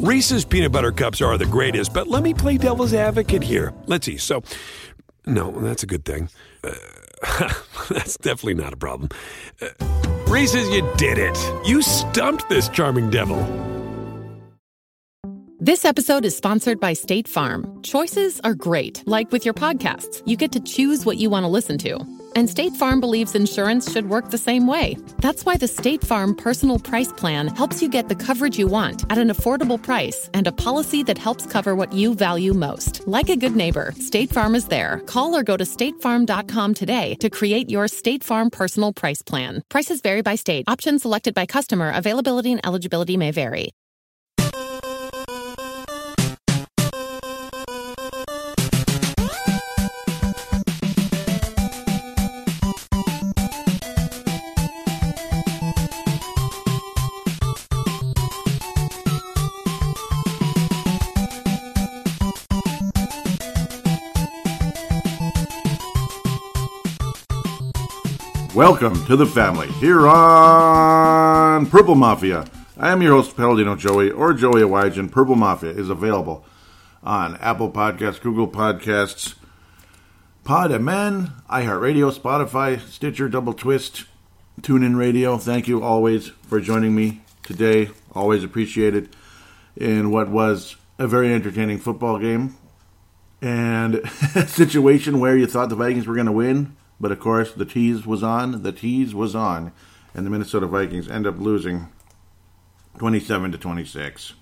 Reese's peanut butter cups are the greatest, but let me play devil's advocate here. Let's see. So, no, that's a good thing. Uh, that's definitely not a problem. Uh, Reese's, you did it. You stumped this charming devil. This episode is sponsored by State Farm. Choices are great, like with your podcasts. You get to choose what you want to listen to. And State Farm believes insurance should work the same way. That's why the State Farm Personal Price Plan helps you get the coverage you want at an affordable price and a policy that helps cover what you value most. Like a good neighbor, State Farm is there. Call or go to statefarm.com today to create your State Farm Personal Price Plan. Prices vary by state. Options selected by customer. Availability and eligibility may vary. Welcome to the family here on Purple Mafia. I am your host, Paladino Joey, or Joey Awajan. Purple Mafia is available on Apple Podcasts, Google Podcasts, Pod iHeartRadio, Spotify, Stitcher, Double Twist, TuneIn Radio. Thank you always for joining me today. Always appreciated in what was a very entertaining football game and situation where you thought the Vikings were going to win but of course, the tease was on. The tease was on, and the Minnesota Vikings end up losing 27 to 26.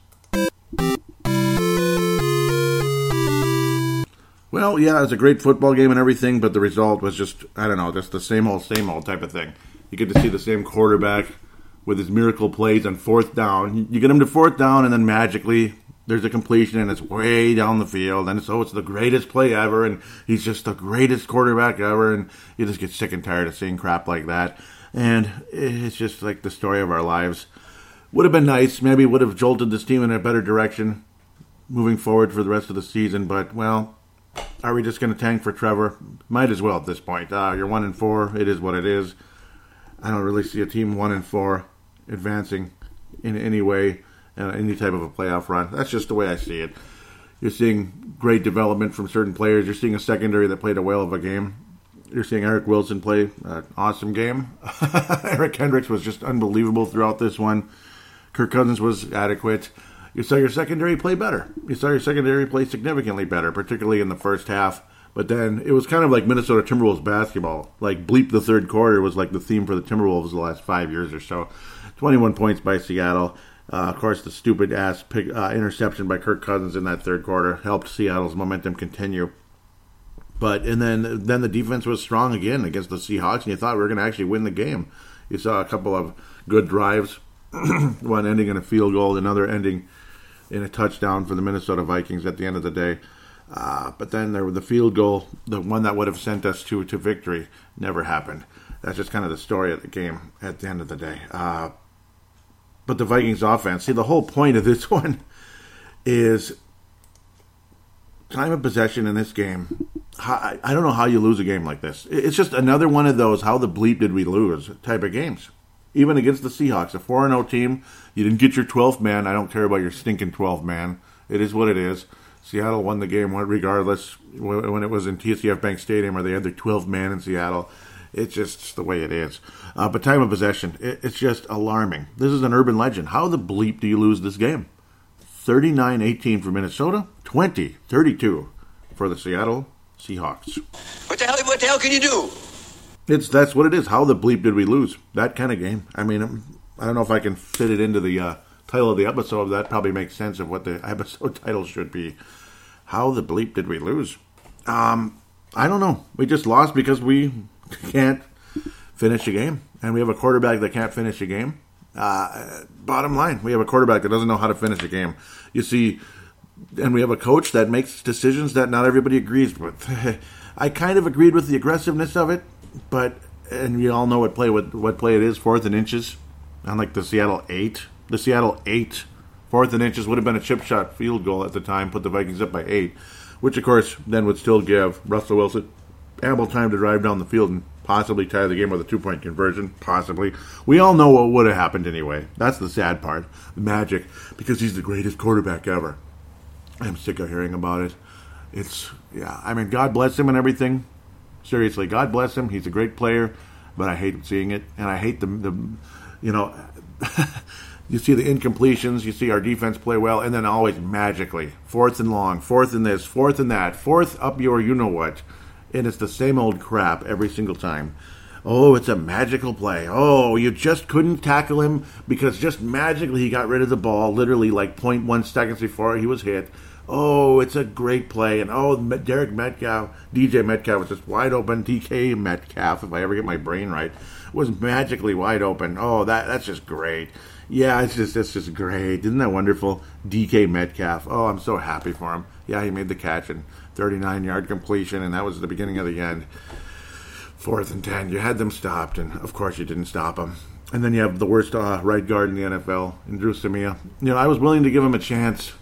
Well, yeah, it was a great football game and everything, but the result was just, I don't know, just the same old, same old type of thing. You get to see the same quarterback with his miracle plays on fourth down. You get him to fourth down, and then magically there's a completion and it's way down the field and so it's the greatest play ever and he's just the greatest quarterback ever and you just get sick and tired of seeing crap like that. And it's just like the story of our lives. Would have been nice. Maybe would have jolted this team in a better direction moving forward for the rest of the season but well are we just going to tank for trevor? Might as well at this point. Uh, you're one and four. It is what it is. I don't really see a team one and four advancing in any way uh, any type of a playoff run. That's just the way I see it. You're seeing great development from certain players. You're seeing a secondary that played a whale of a game. You're seeing Eric Wilson play an awesome game. Eric Kendricks was just unbelievable throughout this one. Kirk Cousins was adequate. You saw your secondary play better. You saw your secondary play significantly better, particularly in the first half. But then it was kind of like Minnesota Timberwolves basketball. Like bleep the third quarter was like the theme for the Timberwolves the last five years or so. 21 points by Seattle. Uh, of course, the stupid ass pick, uh, interception by Kirk Cousins in that third quarter helped Seattle's momentum continue. But and then then the defense was strong again against the Seahawks, and you thought we were going to actually win the game. You saw a couple of good drives, one ending in a field goal, another ending in a touchdown for the Minnesota Vikings at the end of the day. Uh, but then there the field goal, the one that would have sent us to to victory, never happened. That's just kind of the story of the game at the end of the day. But the Vikings offense. See, the whole point of this one is time of possession in this game. I don't know how you lose a game like this. It's just another one of those how the bleep did we lose type of games. Even against the Seahawks, a 4 0 team, you didn't get your 12th man. I don't care about your stinking 12th man. It is what it is. Seattle won the game regardless when it was in TCF Bank Stadium or they had their 12th man in Seattle. It's just the way it is. Uh, but time of possession, it, it's just alarming. This is an urban legend. How the bleep do you lose this game? 39 18 for Minnesota, 20 32 for the Seattle Seahawks. What the hell? What the hell can you do? It's that's what it is. How the bleep did we lose that kind of game? I mean, um, I don't know if I can fit it into the uh, title of the episode. That probably makes sense of what the episode title should be. How the bleep did we lose? Um, I don't know. We just lost because we can't finish a game, and we have a quarterback that can't finish a game. Uh, bottom line, we have a quarterback that doesn't know how to finish a game. You see, and we have a coach that makes decisions that not everybody agrees with. I kind of agreed with the aggressiveness of it, but and we all know what play what, what play it is, fourth and inches, unlike the Seattle eight. The Seattle eight, fourth and inches would have been a chip shot field goal at the time, put the Vikings up by eight, which of course then would still give Russell Wilson ample time to drive down the field and possibly tie the game with a two point conversion, possibly. We all know what would have happened anyway. That's the sad part, the magic, because he's the greatest quarterback ever. I'm sick of hearing about it. It's yeah. I mean, God bless him and everything. Seriously, God bless him. He's a great player, but I hate seeing it, and I hate the the, you know. you see the incompletions, you see our defense play well, and then always magically fourth and long, fourth and this, fourth and that, fourth up your you know what, and it's the same old crap every single time. Oh, it's a magical play. Oh, you just couldn't tackle him because just magically he got rid of the ball, literally like 0.1 seconds before he was hit. Oh, it's a great play. And oh, Derek Metcalf, DJ Metcalf was just wide open. DK Metcalf, if I ever get my brain right, was magically wide open. Oh, that that's just great. Yeah, it's just it's just great. Isn't that wonderful? DK Metcalf. Oh, I'm so happy for him. Yeah, he made the catch and 39 yard completion, and that was the beginning of the end. Fourth and 10. You had them stopped, and of course you didn't stop them. And then you have the worst uh, right guard in the NFL, in Dru Samia. You know, I was willing to give him a chance,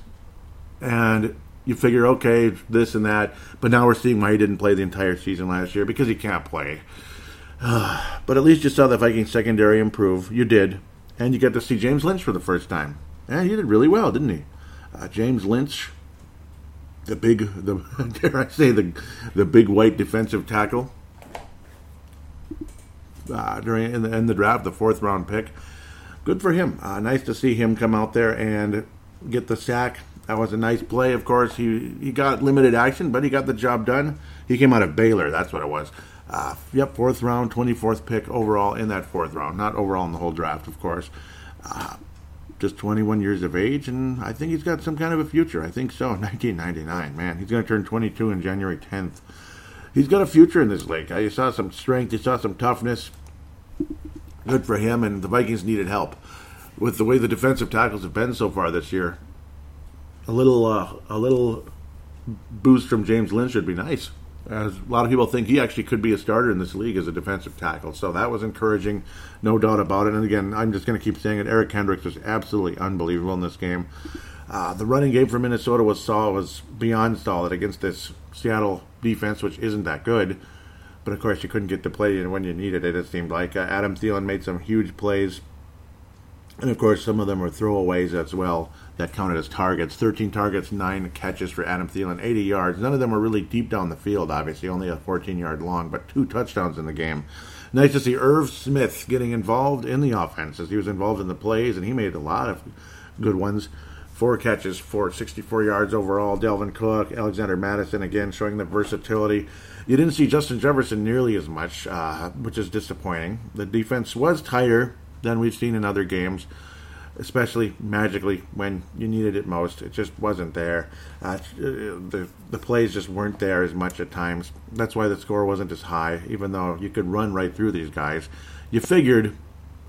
and you figure, okay, this and that. But now we're seeing why he didn't play the entire season last year because he can't play. but at least you saw the Vikings secondary improve. You did and you got to see James Lynch for the first time. And he did really well, didn't he? Uh, James Lynch, the big, the dare I say the the big white defensive tackle uh, during in the, in the, draft, the fourth round pick. Good for him. Uh, nice to see him come out there and get the sack. That was a nice play. Of course, he he got limited action, but he got the job done. He came out of Baylor. That's what it was. Uh, yep, fourth round, 24th pick overall in that fourth round. Not overall in the whole draft, of course. Just 21 years of age, and I think he's got some kind of a future. I think so. 1999, man. He's going to turn 22 in January 10th. He's got a future in this league. You saw some strength, you saw some toughness. Good for him, and the Vikings needed help. With the way the defensive tackles have been so far this year, a little, uh, a little boost from James Lynch would be nice. As a lot of people think he actually could be a starter in this league as a defensive tackle. So that was encouraging, no doubt about it. And again, I'm just going to keep saying it. Eric Kendricks was absolutely unbelievable in this game. Uh, the running game for Minnesota was solid, was beyond solid against this Seattle defense, which isn't that good. But of course, you couldn't get to play when you needed it. It seemed like uh, Adam Thielen made some huge plays, and of course, some of them were throwaways as well that counted as targets. 13 targets, 9 catches for Adam Thielen, 80 yards. None of them were really deep down the field, obviously, only a 14 yard long, but two touchdowns in the game. Nice to see Irv Smith getting involved in the offense as he was involved in the plays, and he made a lot of good ones. Four catches for 64 yards overall. Dalvin Cook, Alexander Mattison, again, showing the versatility. You didn't see Justin Jefferson nearly as much, uh, which is disappointing. The defense was tighter than we've seen in other games especially magically when you needed it most. It just wasn't there. Uh, the the plays just weren't there as much at times. That's why the score wasn't as high, even though you could run right through these guys. You figured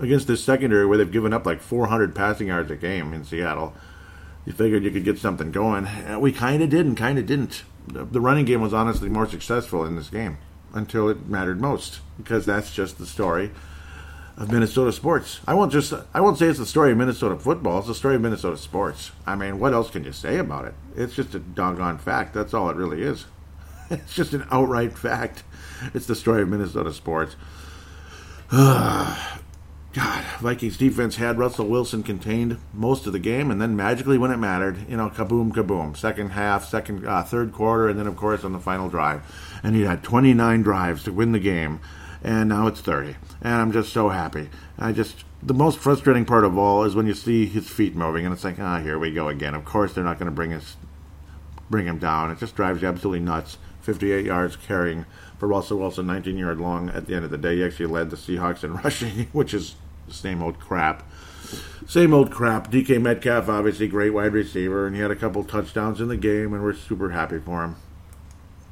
against this secondary where they've given up like 400 passing yards a game in Seattle, you figured you could get something going. We kind of did and kind of didn't. The running game was honestly more successful in this game until it mattered most because that's just the story of Minnesota sports. I won't just I won't say it's the story of Minnesota football. It's the story of Minnesota sports. I mean, what else can you say about it? It's just a doggone fact. That's all it really is. It's just an outright fact. It's the story of Minnesota sports. God, Vikings defense had Russell Wilson contained most of the game, and then magically, when it mattered, you know, kaboom, kaboom. Second half, second, uh, third quarter, and then of course on the final drive, and he had 29 drives to win the game and now it's 30. And I'm just so happy. I just the most frustrating part of all is when you see his feet moving, and it's like, ah, here we go again. Of course, they're not going to bring us bring him down. It just drives you absolutely nuts. 58 yards carrying for Russell Wilson, 19 yard long. At the end of the day, he actually led the Seahawks in rushing, which is the same old crap. Same old crap. DK Metcalf, obviously great wide receiver, and he had a couple touchdowns in the game, and we're super happy for him.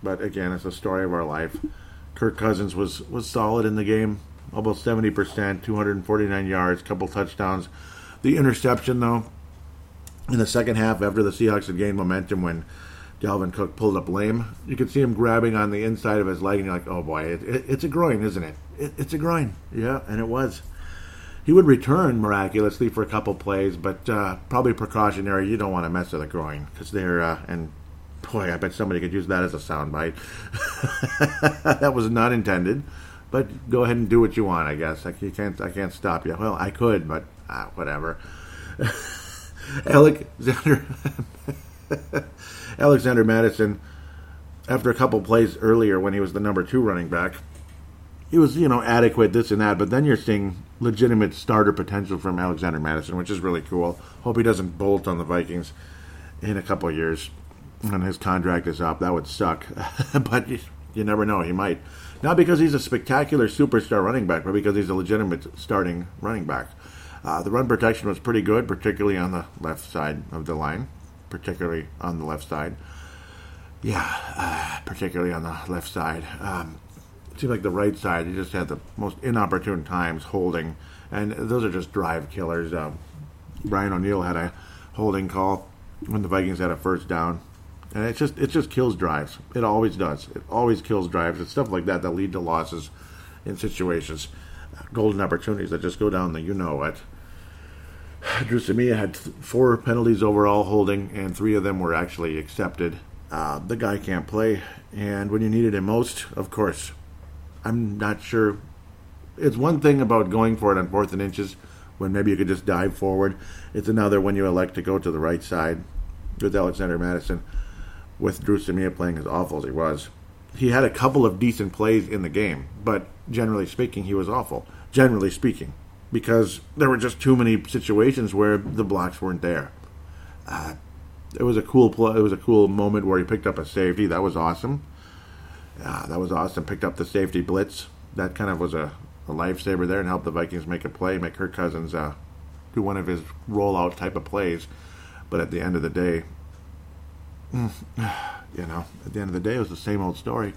But again, it's the story of our life. Kirk Cousins was was solid in the game, almost seventy percent, two hundred and forty nine yards, couple touchdowns. The interception though, in the second half after the Seahawks had gained momentum when Dalvin Cook pulled up lame, you could see him grabbing on the inside of his leg, and you're like, oh boy, it, it, it's a groin, isn't it? it? It's a groin. Yeah, and it was. He would return miraculously for a couple plays, but uh, probably precautionary. You don't want to mess with a groin because they're uh, and Boy, I bet somebody could use that as a soundbite. that was not intended, but go ahead and do what you want. I guess I can't I can't stop you. Well, I could, but ah, whatever. Alexander Alexander Mattison, after a couple plays earlier when he was the number two running back, he was you know adequate this and that. But then you're seeing legitimate starter potential from Alexander Mattison, which is really cool. Hope he doesn't bolt on the Vikings in a couple years when his contract is up. That would suck, but you, you never know. He might. Not because he's a spectacular superstar running back, but because he's a legitimate starting running back. Uh, the run protection was pretty good, particularly on the left side of the line. Particularly on the left side. Yeah, uh, particularly on the left side. Um, it seemed like the right side, he just had the most inopportune times holding, and those are just drive killers. Um, Brian O'Neill had a holding call when the Vikings had a first down, and it just it just kills drives. It always does. It always kills drives. It's stuff like that that lead to losses in situations, golden opportunities that just go down the you know what. Dru Samia had four penalties overall holding, and three of them were actually accepted. Uh, the guy can't play, and when you needed him most, of course, I'm not sure. It's one thing about going for it on fourth and inches when maybe you could just dive forward. It's another when you elect to go to the right side with Alexander Mattison, with Dru Samia playing as awful as he was. He had a couple of decent plays in the game, but generally speaking, he was awful. Generally speaking, because there were just too many situations where the blocks weren't there. Uh, it was a cool play. It was a cool moment where he picked up a safety. That was awesome. Uh, that was awesome. Picked up the safety blitz. That kind of was a, a lifesaver there and helped the Vikings make a play, make Kirk Cousins uh, do one of his rollout type of plays. But at the end of the day, you know, at the end of the day, it was the same old story.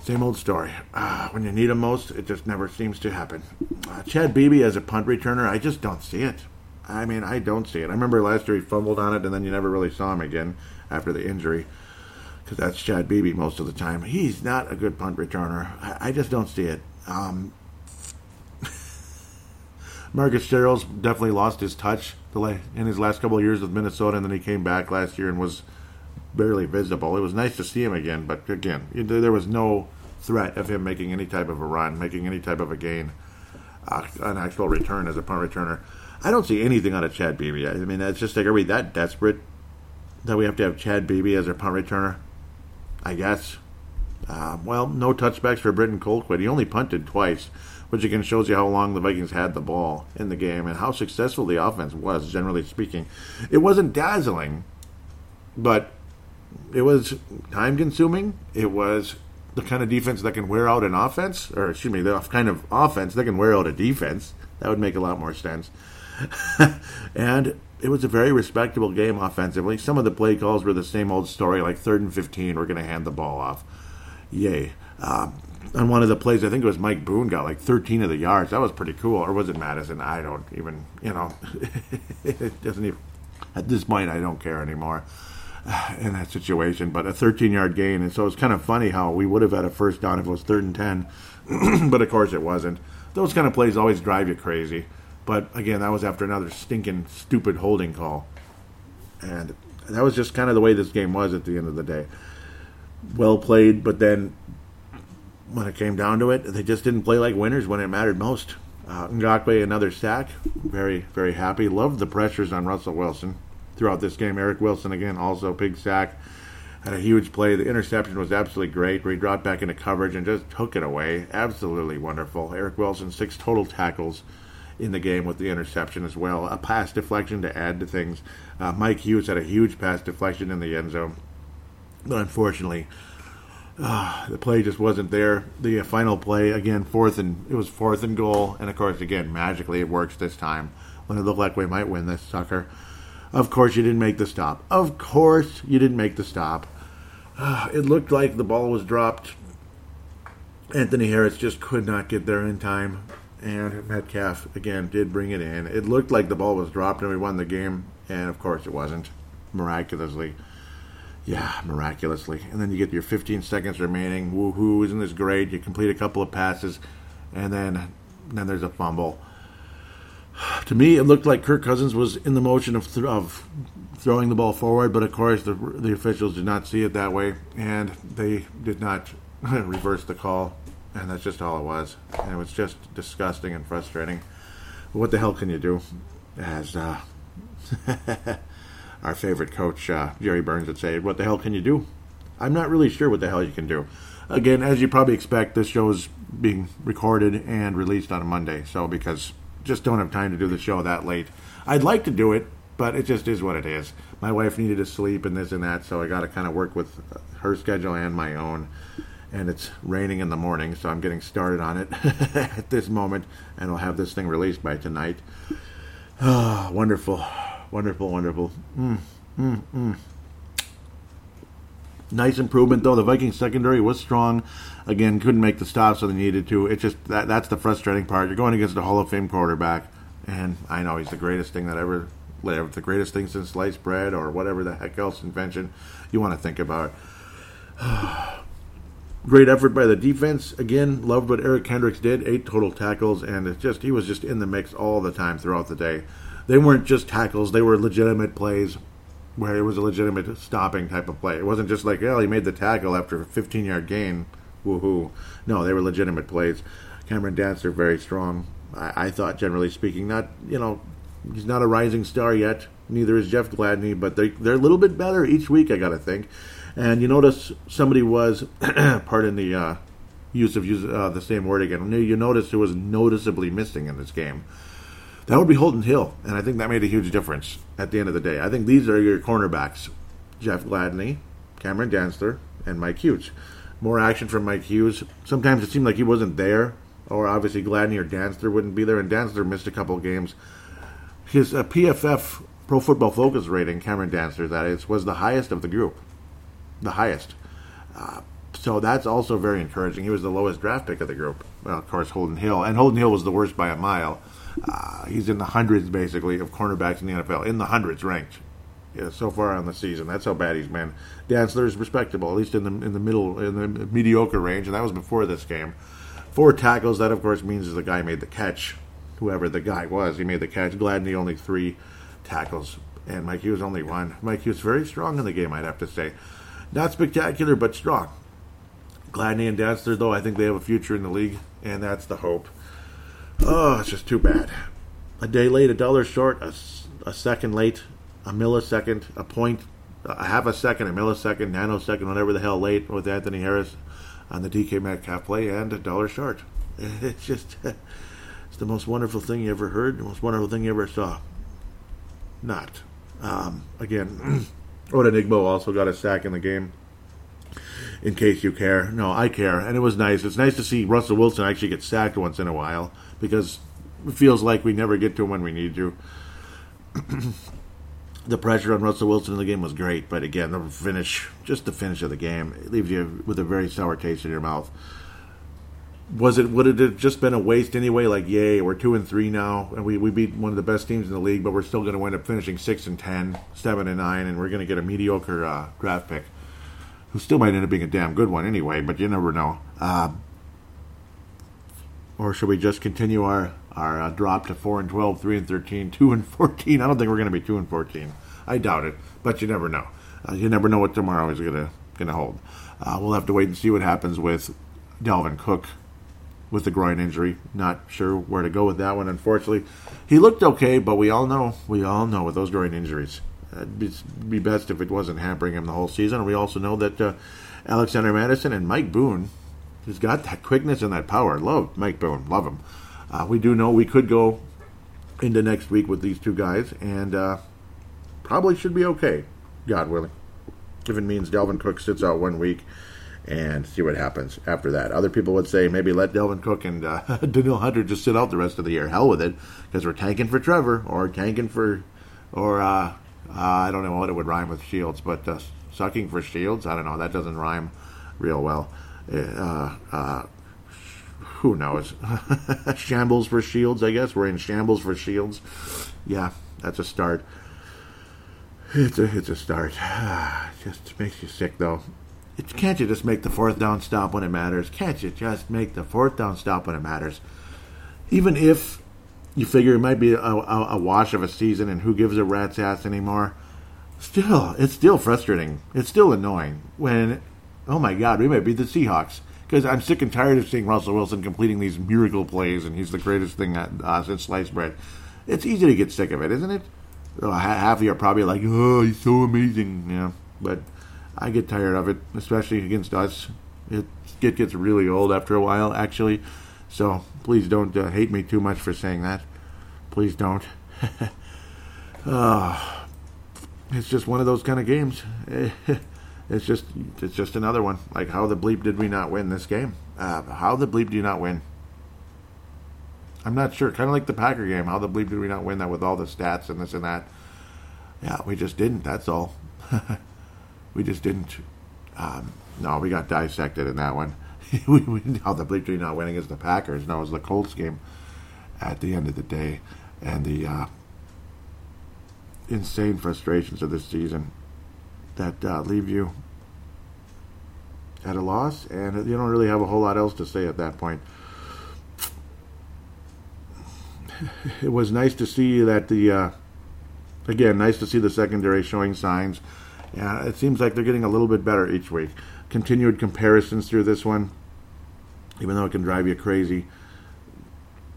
Same old story. Uh, when you need him most, it just never seems to happen. Uh, Chad Beebe as a punt returner, I just don't see it. I mean, I don't see it. I remember last year he fumbled on it, and then you never really saw him again after the injury, because that's Chad Beebe most of the time. He's not a good punt returner. I, I just don't see it. Um, Marcus Sherels definitely lost his touch in his last couple of years with Minnesota, and then he came back last year and was barely visible. It was nice to see him again, but again, there was no threat of him making any type of a run, making any type of a gain, uh, an actual return as a punt returner. I don't see anything out of Chad Beebe. I mean, it's just like, are we that desperate that we have to have Chad Beebe as our punt returner? I guess. Uh, well, no touchbacks for Britton Colquitt. He only punted twice, which again shows you how long the Vikings had the ball in the game and how successful the offense was, generally speaking. It wasn't dazzling, but it was time consuming. It was the kind of defense that can wear out an offense, or excuse me, the kind of offense that can wear out a defense. That would make a lot more sense. and it was a very respectable game offensively. Some of the play calls were the same old story, like third and 15, we're going to hand the ball off. Yay. Um, on one of the plays, I think it was Mike Boone got like 13 of the yards. That was pretty cool. Or was it Mattison? I don't even, you know, it doesn't even, at this point, I don't care anymore in that situation. But a 13 yard gain. And so it's kind of funny how we would have had a first down if it was third and 10. but of course it wasn't. Those kind of plays always drive you crazy. But again, that was after another stinking, stupid holding call. And that was just kind of the way this game was at the end of the day. Well played, but then when it came down to it, they just didn't play like winners when it mattered most. Uh, Ngakoue, another sack. Very, very happy. Loved the pressures on Russell Wilson throughout this game. Eric Wilson, again, also big sack. Had a huge play. The interception was absolutely great, where he dropped back into coverage and just took it away. Absolutely wonderful. Eric Wilson, six total tackles in the game with the interception as well. A pass deflection to add to things. Uh, Mike Hughes had a huge pass deflection in the end zone. But unfortunately, uh, the play just wasn't there. The uh, final play, again, fourth and it was fourth and goal, and of course, again, magically it works this time when it looked like we might win this sucker. Of course, you didn't make the stop. Of course, you didn't make the stop. Uh, it looked like the ball was dropped. Anthony Harris just could not get there in time and Metcalf again did bring it in. It looked like the ball was dropped and we won the game, and of course it wasn't. Miraculously, yeah, miraculously. And then you get your 15 seconds remaining. Woohoo! Isn't this great? You complete a couple of passes, and then then there's a fumble. To me, it looked like Kirk Cousins was in the motion of, th- of throwing the ball forward, but of course the the officials did not see it that way, and they did not reverse the call and that's just all it was. And it was just disgusting and frustrating. What the hell can you do? As uh, our favorite coach uh, Jerry Burns would say, "What the hell can you do?" I'm not really sure what the hell you can do. Again, as you probably expect, this show is being recorded and released on a Monday, so because just don't have time to do the show that late. I'd like to do it, but it just is what it is. My wife needed to sleep and this and that, so I got to kind of work with her schedule and my own. And it's raining in the morning, so I'm getting started on it at this moment, and I'll have this thing released by tonight. Ah, wonderful, wonderful, wonderful. Mm, mm, mm. Nice improvement though. The Vikings secondary was strong. Again, couldn't make the stops that they needed to. It's just that that's the frustrating part. You're going against a Hall of Fame quarterback, and I know he's the greatest thing that ever lived, the greatest thing since sliced bread or whatever the heck else invention you want to think about. Great effort by the defense. Again, loved what Eric Kendricks did. Eight total tackles, and it's just he was just in the mix all the time throughout the day. They weren't just tackles; they were legitimate plays where it was a legitimate stopping type of play. It wasn't just like, oh, he made the tackle after a 15 yard gain. Woohoo. No, they were legitimate plays. Cameron Dantzler, very strong. I, I, thought, generally speaking, not, you know, he's not a rising star yet. Neither is Jeff Gladney, but they, they're a little bit better each week, I got to think. And you notice somebody was, pardon the uh, use of use, uh, the same word again, you notice who was noticeably missing in this game that would be Holton Hill, and I think that made a huge difference at the end of the day. I think these are your cornerbacks: Jeff Gladney, Cameron Dantzler, and Mike Hughes. More action from Mike Hughes. Sometimes it seemed like he wasn't there, or obviously Gladney or Dantzler wouldn't be there, and Dantzler missed a couple games. His uh, PFF Pro Football Focus rating, Cameron Dantzler, that is, was the highest of the group, the highest. Uh, so that's also very encouraging. He was the lowest draft pick of the group. Well, of course, Holton Hill, and Holton Hill was the worst by a mile. Uh, he's in the hundreds, basically, of cornerbacks in the NFL. In the hundreds ranked yeah, so far on the season. That's how bad he's been. Dantzler is respectable, at least in the in the middle, in the mediocre range, and that was before this game. Four tackles. That, of course, means the guy made the catch. Whoever the guy was, he made the catch. Gladney only three tackles, and Mike Hughes only one. Mike Hughes very strong in the game, I'd have to say. Not spectacular, but strong. Gladney and Dantzler, though, I think they have a future in the league, and that's the hope. Oh, it's just too bad. A day late, a dollar short, a, a second late, a millisecond, a point, a half a second, a millisecond, nanosecond, whatever the hell late with Anthony Harris on the DK Metcalf play, and a dollar short. It's just, it's the most wonderful thing you ever heard, the most wonderful thing you ever saw. Not. Um, again, Odenigbo also got a sack in the game in case you care. No, I care, and it was nice. It's nice to see Russell Wilson actually get sacked once in a while because it feels like we never get to him when we need to. the pressure on Russell Wilson in the game was great, but again, the finish, just the finish of the game, it leaves you with a very sour taste in your mouth. Was it would it have just been a waste anyway? Like, yay, we're two and three now, and we, we beat one of the best teams in the league, but we're still going to wind up finishing six and ten, seven and nine, and we're going to get a mediocre uh, draft pick, who still might end up being a damn good one anyway. But you never know. Uh, or should we just continue our our uh, drop to four and 12, 3 and 13, 2 and 14? I don't think we're going to be 2 and 14. I doubt it, but you never know. Uh, you never know what tomorrow is going to going to hold. Uh, we'll have to wait and see what happens with Dalvin Cook with the groin injury. Not sure where to go with that one. Unfortunately, he looked okay, but we all know we all know with those groin injuries, it'd be, be best if it wasn't hampering him the whole season. We also know that uh, Alexander Mattison and Mike Boone He's got that quickness and that power. Love Mike Boone. Love him. Uh, we do know we could go into next week with these two guys, and uh, probably should be okay, God willing. If it means Dalvin Cook sits out one week and see what happens after that. Other people would say maybe let Dalvin Cook and uh, Danielle Hunter just sit out the rest of the year. Hell with it, because we're tanking for Trevor or tanking for, or uh, uh, I don't know what it would rhyme with Shields, but uh, sucking for Shields. I don't know. That doesn't rhyme real well uh, who knows? shambles for shields, I guess. We're in shambles for shields. Yeah, that's a start. It's a it's a start. Just makes you sick though. It, can't you just make the fourth down stop when it matters? Can't you just make the fourth down stop when it matters? Even if you figure it might be a, a, a wash of a season and who gives a rat's ass anymore, still, it's still frustrating. It's still annoying when oh my God, we might beat the Seahawks because I'm sick and tired of seeing Russell Wilson completing these miracle plays, and he's the greatest thing uh, since sliced bread. It's easy to get sick of it, isn't it? Half of you are probably like, "Oh, he's so amazing," yeah. But I get tired of it, especially against us. It, it gets really old after a while, actually. So please don't uh, hate me too much for saying that. Please don't. uh, it's just one of those kind of games. It's just it's just another one. Like how the bleep did we not win this game? Uh, how the bleep do you not win? I'm not sure. Kind of like the Packer game. How the bleep did we not win that with all the stats and this and that? Yeah, we just didn't. That's all. we just didn't. Um, no, we got dissected in that one. we, we, how the bleep did we not win against the Packers? No, it was the Colts game at the end of the day, and the uh, insane frustrations of this season that uh, leave you at a loss, and you don't really have a whole lot else to say at that point. It was nice to see that the, uh, again, nice to see the secondary showing signs. Yeah, it seems like they're getting a little bit better each week. Continued comparisons through this one, even though it can drive you crazy.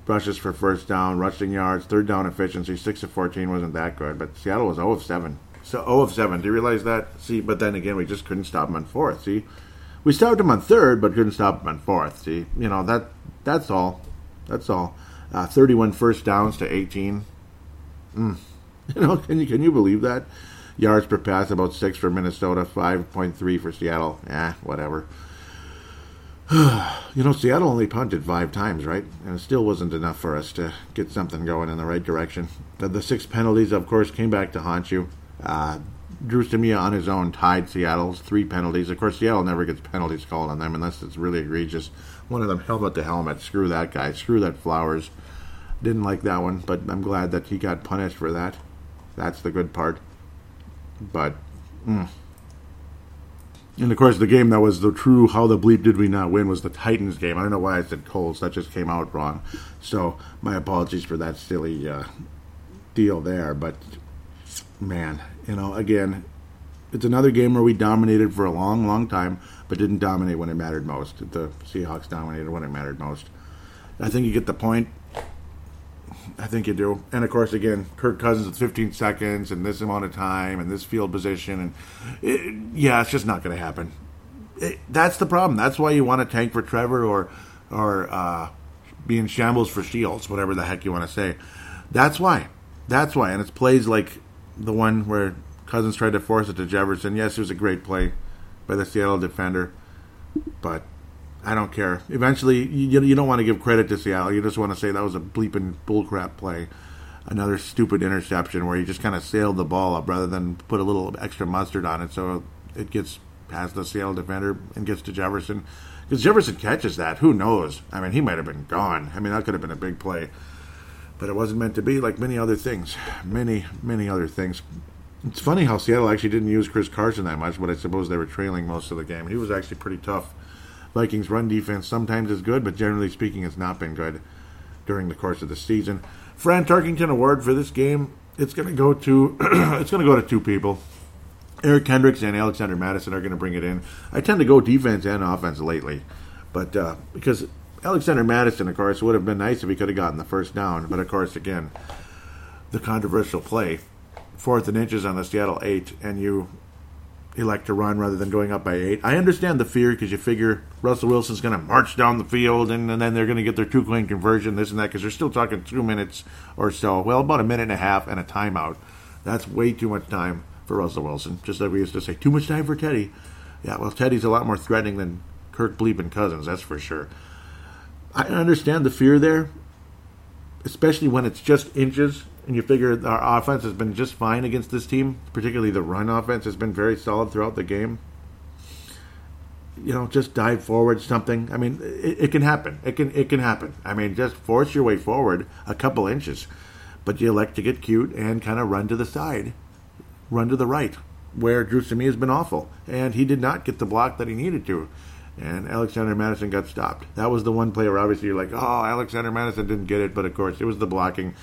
Rushes for first down, rushing yards, third down efficiency, 6 of 14 wasn't that good, but Seattle was 0 of 7 so 0 of 7. Do you realize that? See, but then again, we just couldn't stop them on fourth. See, we stopped him on third, but couldn't stop him on fourth. See, you know that that's all. That's all. Uh, 31 first downs to 18. Mm. You know, can you can you believe that? Yards per pass about six for Minnesota, 5.3 for Seattle. Yeah, whatever. you know, Seattle only punted five times, right? And it still wasn't enough for us to get something going in the right direction. The, the six penalties, of course, came back to haunt you. Uh, Dru Samia on his own tied Seattle's three penalties. Of course, Seattle never gets penalties called on them unless it's really egregious. One of them helmet to helmet. Screw that guy. Screw that Flowers. Didn't like that one, but I'm glad that he got punished for that. That's the good part. But, mm. and of course, the game that was the true how the bleep did we not win was the Titans game. I don't know why I said Colts. That just came out wrong. So my apologies for that silly uh, deal there. But man, you know, again, it's another game where we dominated for a long, long time, but didn't dominate when it mattered most. The Seahawks dominated when it mattered most. I think you get the point. I think you do. And of course, again, Kirk Cousins with 15 seconds and this amount of time and this field position, and it, yeah, it's just not going to happen. It, that's the problem. That's why you want to tank for Trevor or or uh, be in shambles for Shields, whatever the heck you want to say. That's why. That's why. And it's plays like the one where Cousins tried to force it to Jefferson. Yes, it was a great play by the Seattle defender, but I don't care. Eventually, you, you don't want to give credit to Seattle. You just want to say that was a bleeping bullcrap play. Another stupid interception where he just kind of sailed the ball up rather than put a little extra mustard on it so it gets past the Seattle defender and gets to Jefferson. Because Jefferson catches that, who knows? I mean, he might have been gone. I mean, that could have been a big play but it wasn't meant to be like many other things. Many, many other things. It's funny how Seattle actually didn't use Chris Carson that much, but I suppose they were trailing most of the game. He was actually pretty tough. Vikings run defense sometimes is good, but generally speaking, it's not been good during the course of the season. Fran Tarkenton Award for this game. It's going to go to it's going to go to two people. Eric Kendricks and Alexander Mattison are going to bring it in. I tend to go defense and offense lately, but uh, because Alexander Mattison, of course, would have been nice if he could have gotten the first down. But of course, again, the controversial play, fourth and inches on the Seattle eight, and you elect to run rather than going up by eight. I understand the fear because you figure Russell Wilson's going to march down the field and, and then they're going to get their two point conversion, this and that, because they're still talking two minutes or so. Well, about a minute and a half and a timeout. That's way too much time for Russell Wilson. Just like we used to say, too much time for Teddy. Yeah, well, Teddy's a lot more threatening than Kirk Bleeping Cousins, that's for sure. I understand the fear there, especially when it's just inches and you figure our offense has been just fine against this team, particularly the run offense has been very solid throughout the game. You know, just dive forward something. I mean, it, it, can happen. It can it can happen. I mean, just force your way forward a couple inches, but you elect to get cute and kind of run to the side, run to the right, where Dru Samia has been awful, and he did not get the block that he needed to and Alexander Mattison got stopped. That was the one play where obviously you're like, oh, Alexander Mattison didn't get it, but of course it was the blocking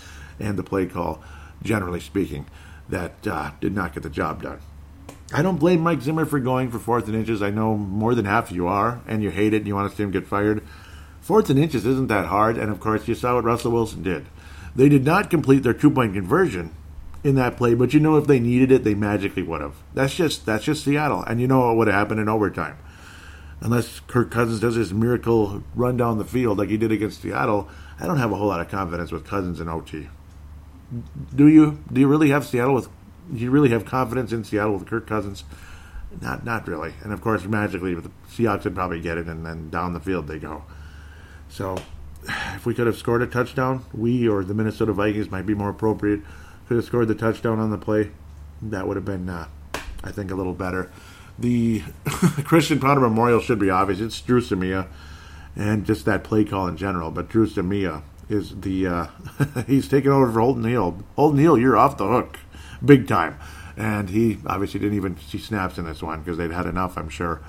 and the play call, generally speaking, that uh, did not get the job done. I don't blame Mike Zimmer for going for fourth and inches. I know more than half of you are, and you hate it and you want to see him get fired. Fourth and inches isn't that hard, and of course, you saw what Russell Wilson did. They did not complete their two point conversion in that play, but you know if they needed it, they magically would have. That's just that's just Seattle, and you know what would have happened in overtime. Unless Kirk Cousins does his miracle run down the field like he did against Seattle, I don't have a whole lot of confidence with Cousins and OT. Do you? Do you really have Seattle with? Do you really have confidence in Seattle with Kirk Cousins? Not, not really. And of course, magically, the Seahawks would probably get it, and then down the field they go. So, if we could have scored a touchdown, we or the Minnesota Vikings might be more appropriate. Could have scored the touchdown on the play. That would have been, uh, I think, a little better. The Christian Ponder Memorial should be obvious. It's Dru Samia, and just that play call in general. But Dru Samia is the uh, he's taking over for Holton Hill. Holton Hill, you're off the hook, big time. And he obviously didn't even see snaps in this one because they'd had enough. I'm sure.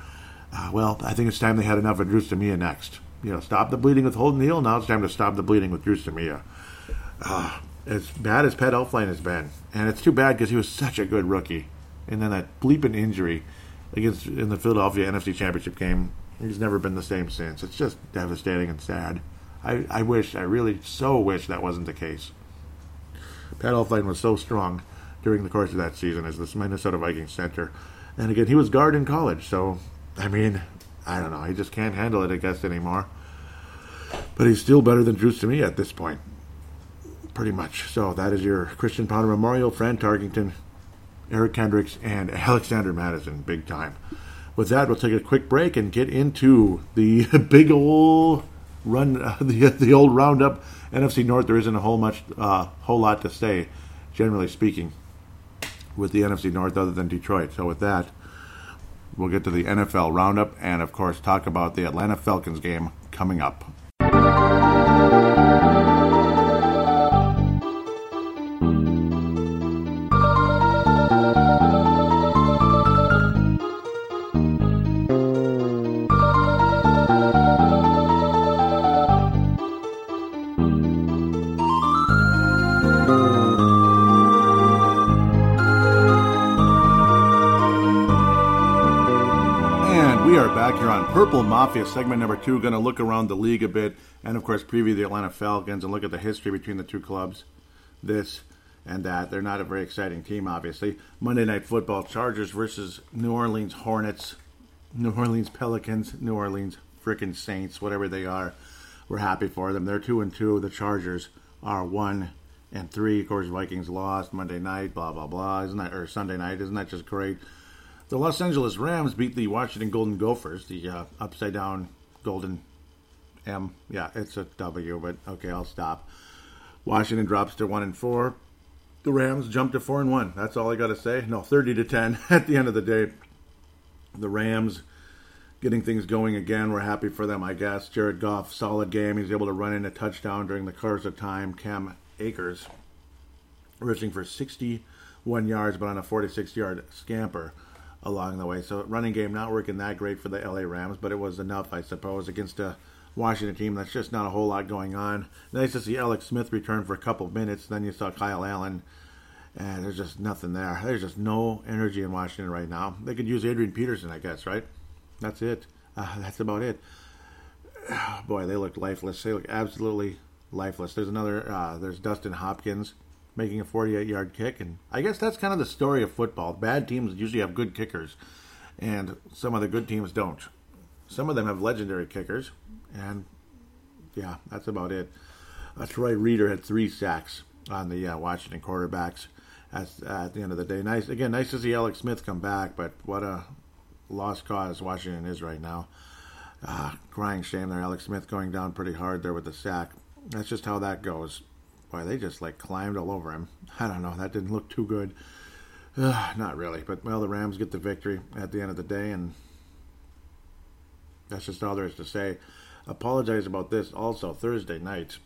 Uh, well, I think it's time they had enough of Dru Samia next. You know, stop the bleeding with Holton Hill. Now it's time to stop the bleeding with Dru Samia. Uh, as bad as Pat Elflein has been, and it's too bad because he was such a good rookie, and then that bleeping injury against in the Philadelphia NFC Championship game, he's never been the same since. It's just devastating and sad. I, I wish, I really so wish that wasn't the case. Pat Elflein was so strong during the course of that season as this Minnesota Vikings center. And again, he was guard in college, so, I mean, I don't know. He just can't handle it, I guess, anymore. But he's still better than Dru me at this point. Pretty much. So that is your Christian Ponder Memorial, Fran Tarkenton, Eric Kendricks, and Alexander Mattison, big time. With that, we'll take a quick break and get into the big old run, the the old roundup. NFC North, there isn't a whole much, uh, whole lot to say, generally speaking, with the NFC North, other than Detroit. So with that, we'll get to the NFL roundup, and of course, talk about the Atlanta Falcons game coming up. Purple Mafia, segment number two. Going to look around the league a bit, and of course, preview the Atlanta Falcons and look at the history between the two clubs. This and that. They're not a very exciting team, obviously. Monday Night Football Chargers versus New Orleans Hornets, New Orleans Pelicans, New Orleans frickin' Saints, whatever they are. We're happy for them. They're two and two. The Chargers are one and three. Of course, Vikings lost Monday night. Blah blah blah. Isn't that or Sunday night? Isn't that just great? The Los Angeles Rams beat the Washington Golden Gophers, the uh, upside down Golden M. Yeah, it's a W, but okay, I'll stop. Washington drops to one and four. The Rams jump to four and one. That's all I got to say. No, thirty to ten at the end of the day. The Rams getting things going again. We're happy for them, I guess. Jared Goff, solid game. He's able to run in a touchdown during the course of time. Cam Akers rushing for 61 yards, but on a 46 yard scamper along the way. So running game not working that great for the LA Rams, but it was enough, I suppose, against a Washington team that's just not a whole lot going on. Nice to see Alex Smith return for a couple minutes. Then you saw Kyle Allen, and there's just nothing there. There's just no energy in Washington right now. They could use Adrian Peterson, I guess, right? That's it. Uh, that's about it. Boy, they look lifeless. They look absolutely lifeless. There's another. Uh, there's Dustin Hopkins making a 48 yard kick. And I guess that's kind of the story of football. Bad teams usually have good kickers, and some of the good teams don't. Some of them have legendary kickers, and yeah, that's about it. Uh, Troy Reeder had three sacks on the uh, Washington quarterbacks at, at the end of the day. Nice again, nice to see Alex Smith come back, but what a lost cause Washington is right now. Uh, crying shame there, Alex Smith going down pretty hard there with the sack. That's just how that goes. Boy, they just like climbed all over him. I don't know. That didn't look too good. Not really, but well, the Rams get the victory at the end of the day, and that's just all there is to say. Apologize about this. Also, Thursday night,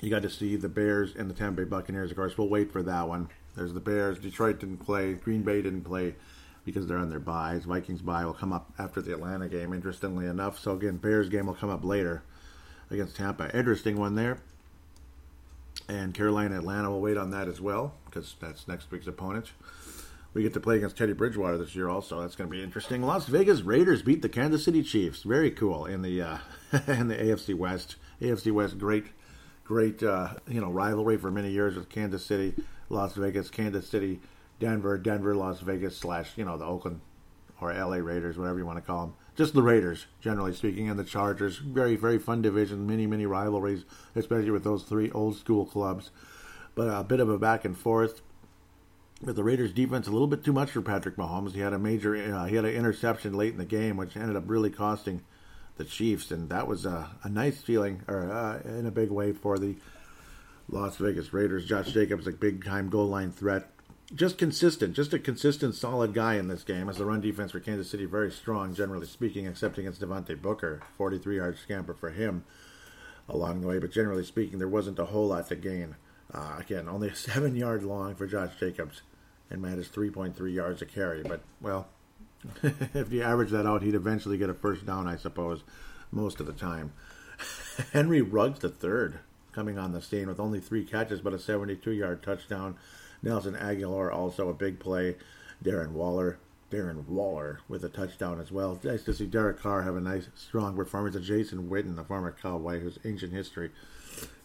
you got to see the Bears and the Tampa Bay Buccaneers. Of course, we'll wait for that one. There's the Bears. Detroit didn't play. Green Bay didn't play because they're on their buys. Vikings bye will come up after the Atlanta game, interestingly enough. So again, Bears game will come up later against Tampa. Interesting one there. And Carolina Atlanta will wait on that as well because that's next week's opponent. We get to play against Teddy Bridgewater this year, also. That's going to be interesting. Las Vegas Raiders beat the Kansas City Chiefs. Very cool in the uh, in the AFC West. AFC West, great, great, uh, you know, rivalry for many years with Kansas City, Las Vegas, Kansas City, Denver, Denver, Las Vegas slash you know the Oakland or LA Raiders, whatever you want to call them. Just the Raiders, generally speaking, and the Chargers. Very, very fun division. Many, many rivalries, especially with those three old school clubs. But a bit of a back and forth. But the Raiders' defense a little bit too much for Patrick Mahomes. He had a major, uh, he had an interception late in the game, which ended up really costing the Chiefs, and that was a, a nice feeling, or uh, in a big way for the Las Vegas Raiders. Josh Jacobs, a big time goal line threat, just consistent, just a consistent, solid guy in this game. As the run defense for Kansas City very strong, generally speaking, except against Devontae Booker, 43 yard scamper for him along the way. But generally speaking, there wasn't a whole lot to gain. Uh, again, only a seven yard long for Josh Jacobs, and managed 3.3 yards a carry. But well, if you average that out, he'd eventually get a first down, I suppose, most of the time. Henry Ruggs the third coming on the scene with only three catches but a 72 yard touchdown Nelson Agholor also a big play. Darren Waller, Darren Waller with a touchdown as well. Nice to see Derek Carr have a nice, strong performance. And Jason Witten, the former Cowboy, whose ancient history,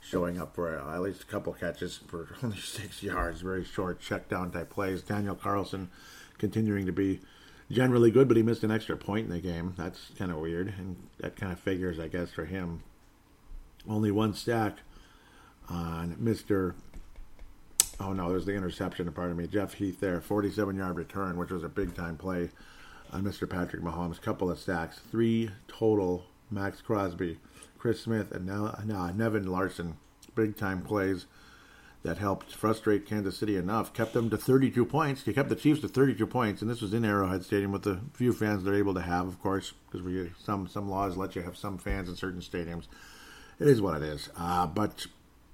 showing up for at least a couple catches for only six yards. Very short check down type plays. Daniel Carlson continuing to be generally good, but he missed an extra point in the game. That's kind of weird, and that kind of figures, I guess, for him. Only one sack on Mr oh no, there's the interception, pardon me. Jeff Heath there, 47 yard return, which was a big time play on Mr. Patrick Mahomes. Couple of sacks, three total. Maxx Crosby, Chris Smith, and now, now Nevin Lawson. Big time plays that helped frustrate Kansas City enough, kept them to 32 points. They kept the Chiefs to 32 points, and this was in Arrowhead Stadium with the few fans they're able to have, of course, because we some some laws let you have some fans in certain stadiums. It is what it is. Uh, but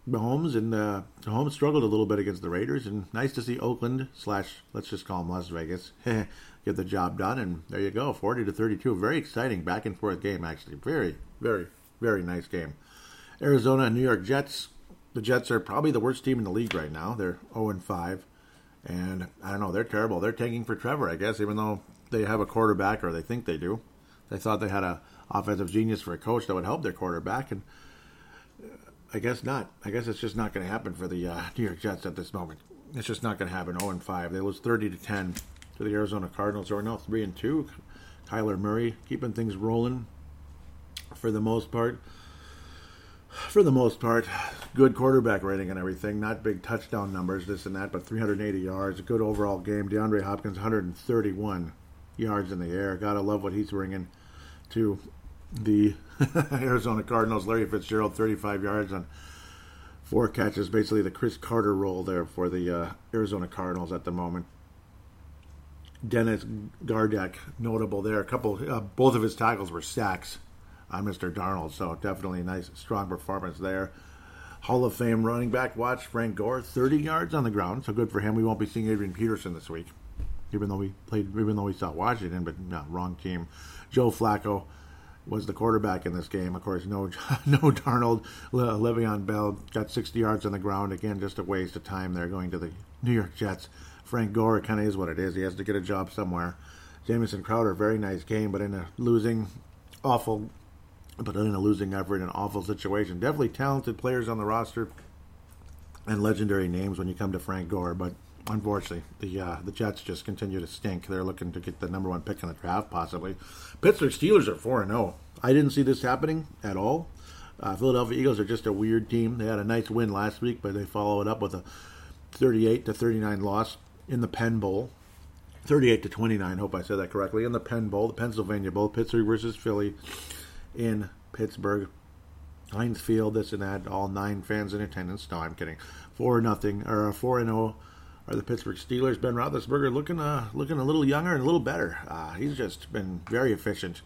Mahomes and uh, Mahomes struggled a little bit against the Raiders, and nice to see Oakland slash let's just call them Las Vegas get the job done. And there you go, forty to thirty-two. Very exciting back and forth game, actually. Very, very, very nice game. Arizona and New York Jets. The Jets are probably the worst team in the league right now. They're zero and five, and I don't know. They're terrible. They're tanking for Trevor, I guess, even though they have a quarterback, or they think they do. They thought they had a offensive genius for a coach that would help their quarterback, and I guess not. I guess it's just not going to happen for the uh, New York Jets at this moment. It's just not going to happen. 0 and 5. They lose 30 to 10 to the Arizona Cardinals, are now 3 and 2. Kyler Murray keeping things rolling for the most part. For the most part, good quarterback rating and everything. Not big touchdown numbers, this and that, but 380 yards. A good overall game. DeAndre Hopkins, 131 yards in the air. Gotta love what he's bringing to the Arizona Cardinals. Larry Fitzgerald, 35 yards on four catches. Basically, the Cris Carter role there for the uh, Arizona Cardinals at the moment. Dennis Gardeck, notable there. A couple, uh, both of his tackles were sacks on Mr. Darnold, so definitely a nice, strong performance there. Hall of Fame running back watch Frank Gore, 30 yards on the ground, so good for him. We won't be seeing Adrian Peterson this week, even though we played, even though we saw Washington, but no, wrong team. Joe Flacco, was the quarterback in this game. Of course, no no Darnold. Le'Veon Bell got 60 yards on the ground. Again, just a waste of time there going to the New York Jets. Frank Gore kind of is what it is. He has to get a job somewhere. Jamison Crowder, very nice game, but in a losing, awful, but in a losing effort, an awful situation. Definitely talented players on the roster and legendary names when you come to Frank Gore, but unfortunately, the uh, the Jets just continue to stink. They're looking to get the number one pick in the draft, possibly. Pittsburgh Steelers are four and zero. Oh. I didn't see this happening at all. Uh, Philadelphia Eagles are just a weird team. They had a nice win last week, but they follow it up with a 38 to 39 loss in the Penn Bowl. 38 to 29. Hope I said that correctly. In the Penn Bowl, the Pennsylvania Bowl, Pittsburgh versus Philly in Pittsburgh. Heinz Field, this and that. All nine fans in attendance. No, I'm kidding. Four nothing or four and zero oh are the Pittsburgh Steelers. Ben Roethlisberger looking uh, looking a little younger and a little better. Uh, he's just been very efficient,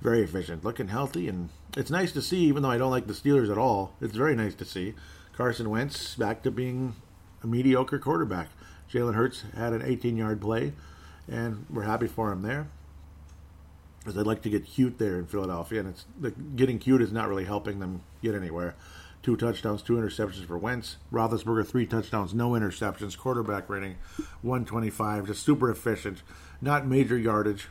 very efficient, looking healthy, and it's nice to see. Even though I don't like the Steelers at all, it's very nice to see Carson Wentz back to being a mediocre quarterback. Jalen Hurts had an 18-yard play, and we're happy for him there. Because I'd like to get cute there in Philadelphia, and it's the, getting cute is not really helping them get anywhere. Two touchdowns, two interceptions for Wentz. Roethlisberger, three touchdowns, no interceptions. Quarterback rating 125, just super efficient. Not major yardage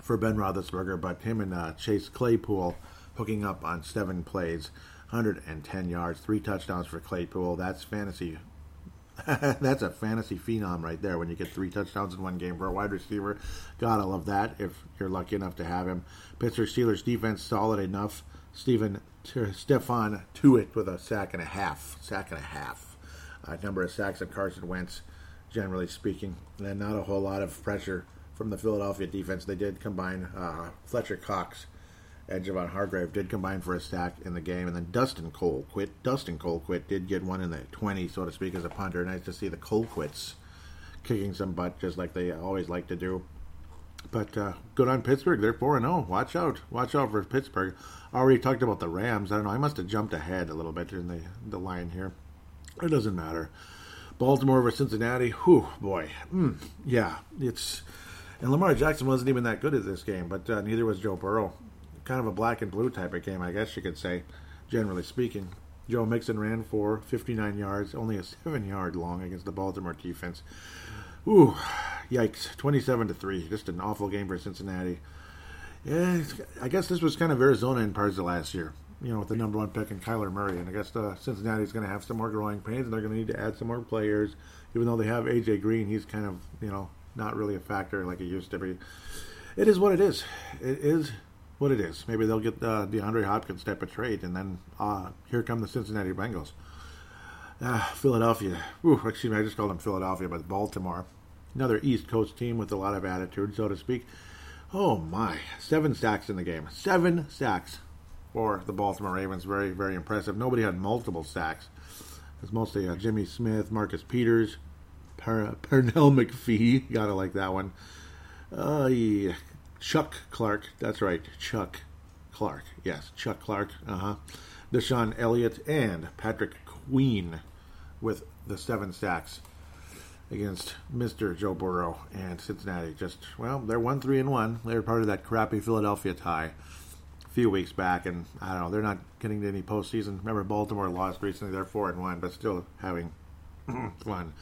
for Ben Roethlisberger, but him and uh, Chase Claypool hooking up on seven plays, 110 yards, three touchdowns for Claypool. That's fantasy. That's a fantasy phenom right there when you get three touchdowns in one game for a wide receiver. Gotta love that if you're lucky enough to have him. Pittsburgh Steelers defense solid enough. Stephen Stephon Tuitt with a sack and a half. Sack and a half. Uh, number of sacks of Carson Wentz, generally speaking. And not a whole lot of pressure from the Philadelphia defense. They did combine uh, Fletcher Cox and Javon Hargrave did combine for a sack in the game, and then Dustin Colquitt. Dustin Colquitt did get one in the 20, so to speak, as a punter. Nice to see the Colquitts kicking some butt, just like they always like to do. But uh, good on Pittsburgh. They're 4 0. Watch out. Watch out for Pittsburgh. Already talked about the Rams. I don't know. I must have jumped ahead a little bit in the, the line here. It doesn't matter. Baltimore over Cincinnati. Whew, boy. Mm, yeah, it's. And Lamar Jackson wasn't even that good at this game, but uh, neither was Joe Burrow kind of a black and blue type of game, I guess you could say, generally speaking. Joe Mixon ran for 59 yards, only a seven yard long against the Baltimore defense. Ooh, yikes! 27 to three, just an awful game for Cincinnati. Yeah, I guess this was kind of Arizona in parts of last year. You know, with the number one pick and Kyler Murray, and I guess uh, Cincinnati's going to have some more growing pains, and they're going to need to add some more players. Even though they have AJ Green, he's kind of you know not really a factor like he used to be. It is what it is. It is what it is. Maybe they'll get uh, DeAndre Hopkins type of trade, and then uh, here come the Cincinnati Bengals. Uh, Philadelphia. Ooh, excuse me, I just called them Philadelphia, but Baltimore. Another East Coast team with a lot of attitude, so to speak. Oh my, seven sacks in the game. Seven sacks for the Baltimore Ravens. Very, very impressive. Nobody had multiple sacks. It's mostly uh, Jimmy Smith, Marcus Peters, per- Pernell McPhee. Gotta like that one. Uh, yeah. Chuck Clark. That's right, Chuck Clark. Yes, Chuck Clark. Uh huh. DeShon Elliott and Patrick Queen with the seven sacks against Mr. Joe Burrow and Cincinnati. Just well, they're one three and one. They're part of that crappy Philadelphia tie a few weeks back, and I don't know. They're not getting to any postseason. Remember, Baltimore lost recently. They're four and one, but still having fun.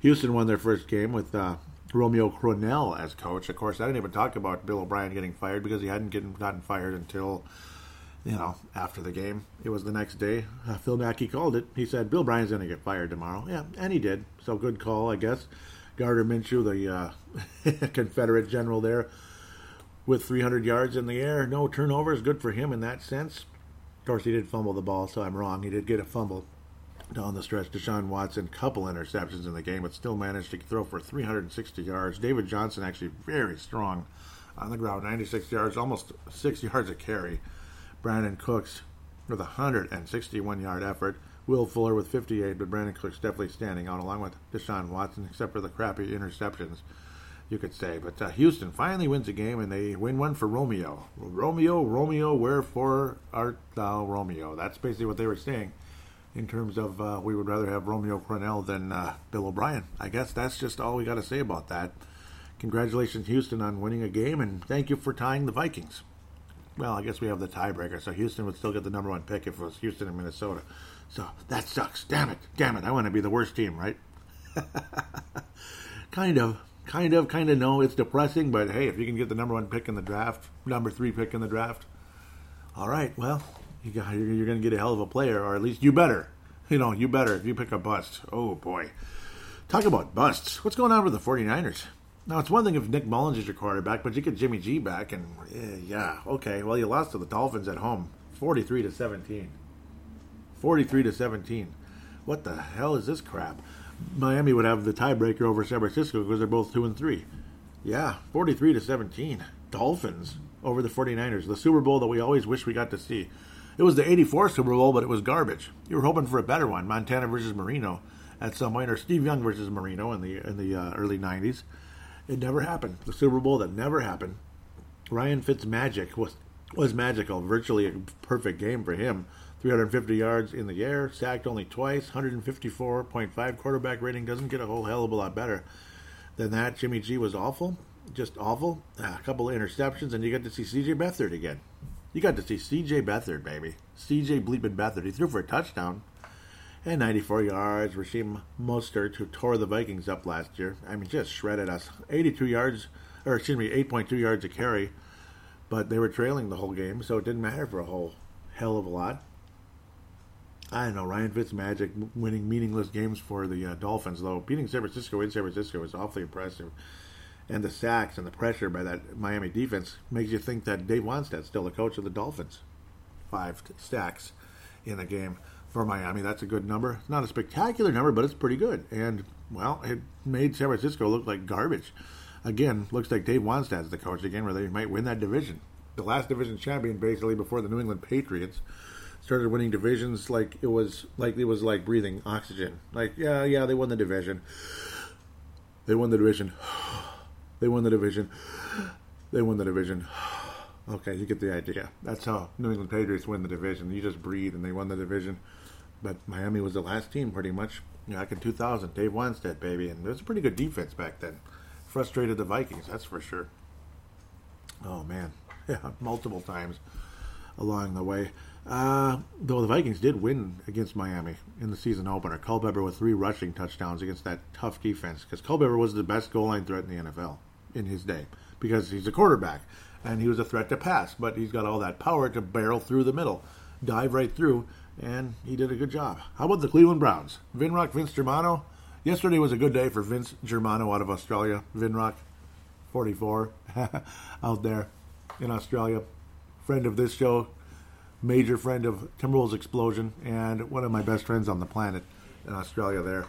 Houston won their first game with uh, Romeo Crennel as coach. Of course, I didn't even talk about Bill O'Brien getting fired because he hadn't gotten fired until, you know, after the game. It was the next day. Uh, Phil Mackey called it. He said, Bill O'Brien's going to get fired tomorrow. Yeah, and he did. So good call, I guess. Gardner Minshew, the uh, Confederate general there, with 300 yards in the air. No turnovers. Good for him in that sense. Of course, he did fumble the ball, so I'm wrong. He did get a fumble down the stretch. Deshaun Watson, couple interceptions in the game, but still managed to throw for 360 yards. David Johnson actually very strong on the ground, 96 yards, almost six yards a carry. Brandin Cooks with a 161 yard effort. Will Fuller with 58, but Brandin Cooks definitely standing out along with Deshaun Watson, except for the crappy interceptions, you could say. But uh, Houston finally wins a game, and they win one for Romeo. Romeo, Romeo, wherefore art thou Romeo? That's basically what they were saying in terms of uh, we would rather have Romeo Crennel than uh, Bill O'Brien. I guess that's just all we got to say about that. Congratulations, Houston, on winning a game, and thank you for tying the Vikings. Well, I guess we have the tiebreaker, so Houston would still get the number one pick if it was Houston and Minnesota. So that sucks. Damn it. Damn it. I want to be the worst team, right? kind of. Kind of, kind of no. It's depressing, but hey, if you can get the number one pick in the draft, number three pick in the draft, all right, well, you got, you're, you're going to get a hell of a player, or at least you better. You know, you better if you pick a bust. Oh, boy. Talk about busts. What's going on with the 49ers? Now, it's one thing if Nick Mullens is your quarterback, but you get Jimmy G back, and eh, yeah, okay. Well, you lost to the Dolphins at home, 43 to 17. 43 to 17. What the hell is this crap? Miami would have the tiebreaker over San Francisco because they're both 2 and 3. Yeah, 43 to 17. Dolphins over the 49ers. The Super Bowl that we always wish we got to see. It was the 84 Super Bowl, but it was garbage. You were hoping for a better one, Montana versus Marino at some point, or Steve Young versus Marino in the in the uh, early 90s. It never happened. The Super Bowl that never happened. Ryan Fitzmagic was was magical, virtually a perfect game for him. 350 yards in the air, sacked only twice, 154.5 quarterback rating. Doesn't get a whole hell of a lot better than that. Jimmy G was awful, just awful. a couple of interceptions, and you got to see CJ Beathard again. You got to see C.J. Beathard, baby. C.J. Bleeping Beathard. He threw for a touchdown and 94 yards. Raheem Mostert, who tore the Vikings up last year. I mean, just shredded us. 82 yards, or excuse me, 8.2 yards a carry. But they were trailing the whole game, so it didn't matter for a whole hell of a lot. I don't know. Ryan Fitzmagic winning meaningless games for the uh, Dolphins, though beating San Francisco in San Francisco was awfully impressive. And the sacks and the pressure by that Miami defense makes you think that Dave Wannstedt's still the coach of the Dolphins. Five stacks in a game for Miami. That's a good number. It's not a spectacular number, but it's pretty good. And, well, it made San Francisco look like garbage. Again, looks like Dave Wannstedt's the coach again, where they might win that division. The last division champion, basically, before the New England Patriots started winning divisions like it was like it was like breathing oxygen. Like yeah, yeah, they won the division. They won the division. They won the division. They won the division. Okay, you get the idea. That's how New England Patriots win the division. You just breathe and they won the division. But Miami was the last team pretty much back in 2000. Dave Wannstedt, baby. And it was a pretty good defense back then. Frustrated the Vikings, that's for sure. Oh, man. Yeah, multiple times along the way. Uh, though the Vikings did win against Miami in the season opener. Culpepper with three rushing touchdowns against that tough defense because Culpepper was the best goal line threat in the NFL in his day because he's a quarterback and he was a threat to pass, but he's got all that power to barrel through the middle, dive right through, and he did a good job. How about the Cleveland Browns? Vinrock, Vince Germano. Yesterday was a good day for Vince Germano out of Australia. Vinrock, 44, out there in Australia. Friend of this show, major friend of Timberwolves Explosion, and one of my best friends on the planet in Australia there.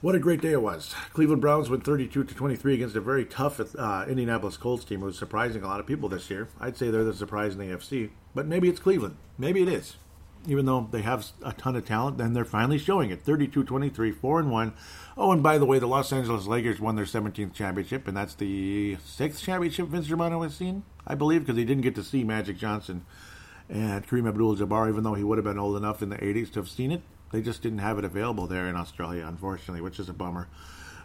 What a great day it was. Cleveland Browns went 32 to 23 against a very tough uh, Indianapolis Colts team who was surprising a lot of people this year. I'd say they're the surprise in the AFC, but maybe it's Cleveland. Maybe it is. Even though they have a ton of talent, then they're finally showing it. 32 23, 4 and 1. Oh, and by the way, the Los Angeles Lakers won their 17th championship, and that's the sixth championship Vince Germano has seen, I believe, because he didn't get to see Magic Johnson and Kareem Abdul Jabbar, even though he would have been old enough in the 80s to have seen it. They just didn't have it available there in Australia, unfortunately, which is a bummer.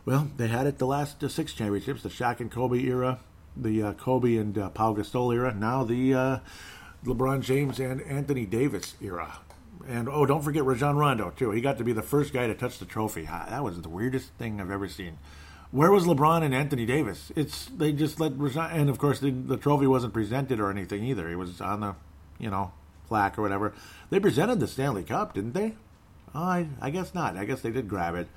Well, they had it the last uh, six championships the Shaq and Kobe era, the uh, Kobe and uh, Gasol era, now the uh, LeBron James and Anthony Davis era. And oh, don't forget Rajon Rondo, too. He got to be the first guy to touch the trophy. That was the weirdest thing I've ever seen. Where was LeBron and Anthony Davis? It's they just let Rajon, and of course the, the trophy wasn't presented or anything either. It was on the, you know, plaque or whatever. They presented the Stanley Cup, didn't they? Oh, I, I guess not. I guess they did grab it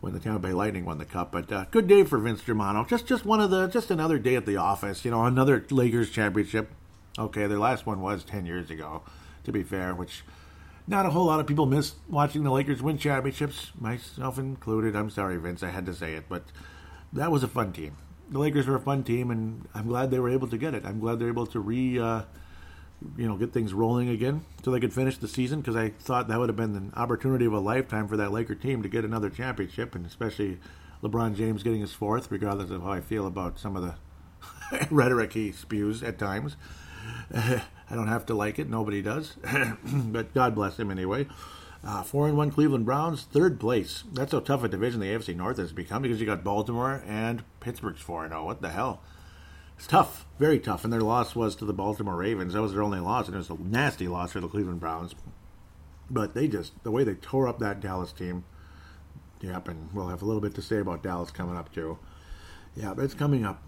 when the Tampa Bay Lightning won the cup. But uh, good day for Vince Germano. Just just one of the just another day at the office. You know, another Lakers championship. Okay, their last one was ten years ago. To be fair, which not a whole lot of people miss watching the Lakers win championships, myself included. I'm sorry, Vince, I had to say it, but that was a fun team. The Lakers were a fun team, and I'm glad they were able to get it. I'm glad they're able to re. Uh, you know, get things rolling again so they could finish the season because I thought that would have been an opportunity of a lifetime for that Laker team to get another championship, and especially LeBron James getting his fourth, regardless of how I feel about some of the rhetoric he spews at times. I don't have to like it; nobody does, but God bless him anyway. Uh, four and one Cleveland Browns, third place. That's how tough a division the AFC North has become because you got Baltimore and Pittsburgh's four and zero. What the hell? It's tough, very tough. And their loss was to the Baltimore Ravens. That was their only loss, and it was a nasty loss for the Cleveland Browns. But they just, the way they tore up that Dallas team, yep, and we'll have a little bit to say about Dallas coming up, too. Yeah, but it's coming up.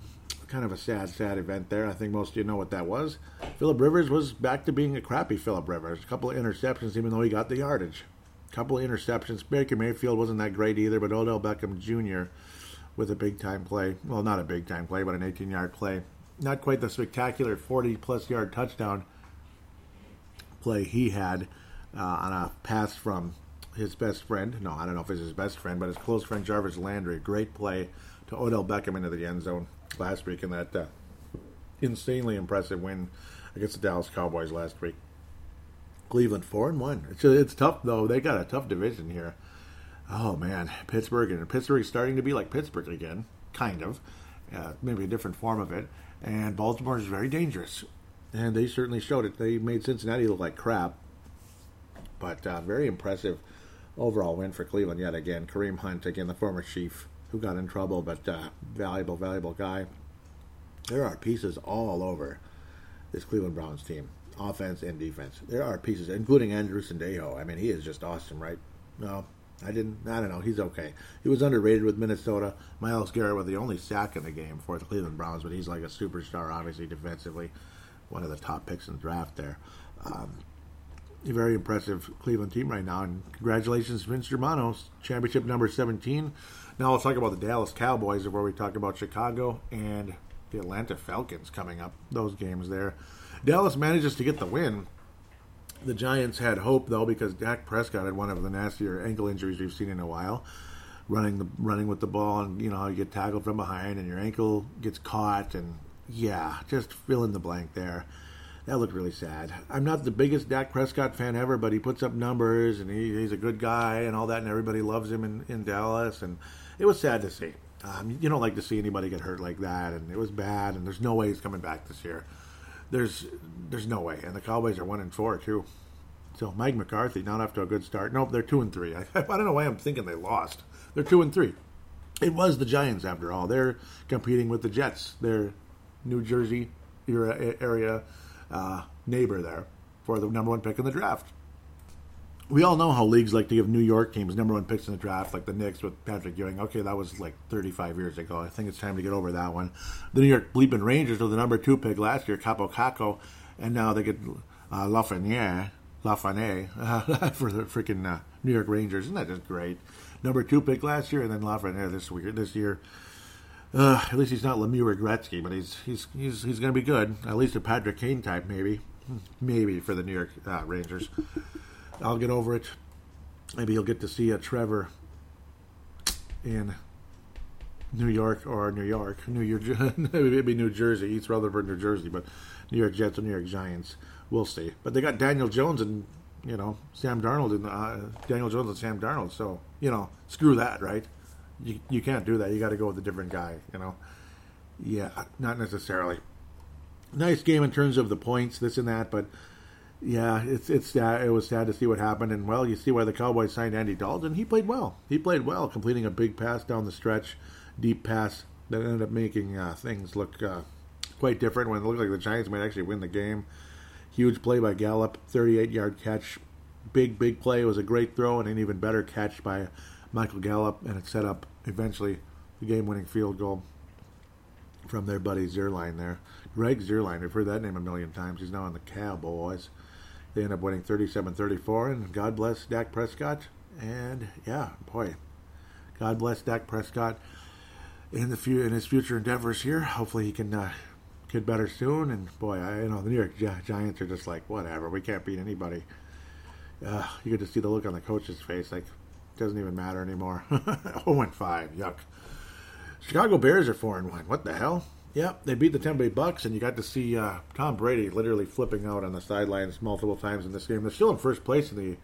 Kind of a sad, sad event there. I think most of you know what that was. Philip Rivers was back to being a crappy Philip Rivers. A couple of interceptions, even though he got the yardage. A couple of interceptions. Baker Mayfield wasn't that great either, but Odell Beckham Jr with a big time play. Well, not a big time play, but an 18 yard play. Not quite the spectacular 40 plus yard touchdown play he had uh, on a pass from his best friend. No, I don't know if it's his best friend, but his close friend Jarvis Landry. Great play to Odell Beckham into the end zone last week in that uh, insanely impressive win against the Dallas Cowboys last week. Cleveland four and one. It's it's tough though. They got a tough division here oh man, Pittsburgh and Pittsburgh's starting to be like Pittsburgh again, kind of, uh, maybe a different form of it. And Baltimore is very dangerous, and they certainly showed it. They made Cincinnati look like crap, but uh, very impressive overall win for Cleveland yet again. Kareem Hunt again, the former Chief who got in trouble, but uh, valuable, valuable guy. There are pieces all over this Cleveland Browns team, offense and defense. There are pieces, including Andrew Sendejo. I mean, he is just awesome, right? No, I didn't. I don't know. He's okay. He was underrated with Minnesota. Myles Garrett with the only sack in the game for the Cleveland Browns, but he's like a superstar, obviously defensively, one of the top picks in the draft there. Um, very impressive Cleveland team right now, and congratulations, Vince Germano, championship number 17. Now let's talk about the Dallas Cowboys, before we talk about Chicago and the Atlanta Falcons coming up. Those games there. Dallas manages to get the win. The Giants had hope though because Dak Prescott had one of the nastier ankle injuries we've seen in a while. Running the running with the ball, and you know how you get tackled from behind, and your ankle gets caught, and yeah, just fill in the blank there. That looked really sad. I'm not the biggest Dak Prescott fan ever, but he puts up numbers, and he, he's a good guy, and all that, and everybody loves him in, in Dallas, and it was sad to see. Um, you don't like to see anybody get hurt like that, and it was bad. And there's no way he's coming back this year. There's there's no way. And the Cowboys are one and four too. So Mike McCarthy not off to a good start. Nope, they're two and three. I, I don't know why I'm thinking they lost. They're two and three. It was the Giants after all. They're competing with the Jets. They're New Jersey area uh, neighbor there for the number one pick in the draft we all know how leagues like to give New York teams number one picks in the draft, like the Knicks with Patrick Ewing. Okay, that was like 35 years ago. I think it's time to get over that one. The New York Bleeping Rangers with the number two pick last year, Kaapo Kakko, and now they get uh, Lafreniere, Lafreniere uh, for the freaking uh, New York Rangers. Isn't that just great? Number two pick last year, and then Lafreniere this week, this year. Uh, at least he's not Lemieux or Gretzky, but he's he's he's he's going to be good. At least a Patrick Kane type, maybe, maybe for the New York uh, Rangers. I'll get over it. Maybe you'll get to see a Trevor in New York or New York, New York, maybe New Jersey, East Rutherford, New Jersey, but New York Jets or New York Giants. We'll see. But they got Daniel Jones and you know Sam Darnold and uh, Daniel Jones and Sam Darnold. So you know, screw that, right? You you can't do that. You got to go with a different guy. You know, yeah, not necessarily. Nice game in terms of the points, this and that, but yeah, it's it's sad. It was sad to see what happened, and well, you see why the Cowboys signed Andy Dalton. He played well. He played well, completing a big pass down the stretch, deep pass that ended up making uh, things look uh, quite different. When it looked like the Giants might actually win the game. Huge play by Gallup, 38-yard catch, big big play. It was a great throw and an even better catch by Michael Gallup, and it set up eventually the game-winning field goal from their buddy Zuerlein there. Greg Zuerlein, we've heard that name a million times. He's now on the Cowboys. They end up winning 37-34, and God bless Dak Prescott. And yeah, boy, God bless Dak Prescott in the few in his future endeavors here. Hopefully, he can uh, get better soon. And boy, I you know the New York Giants are just like whatever. We can't beat anybody. Uh, you get to see the look on the coach's face, like doesn't even matter anymore. 0 and 5, yuck. Chicago Bears are 4 and 1. What the hell? Yeah, they beat the Tampa Bay Bucks, and you got to see uh, Tom Brady literally flipping out on the sidelines multiple times in this game. They're still in first place in the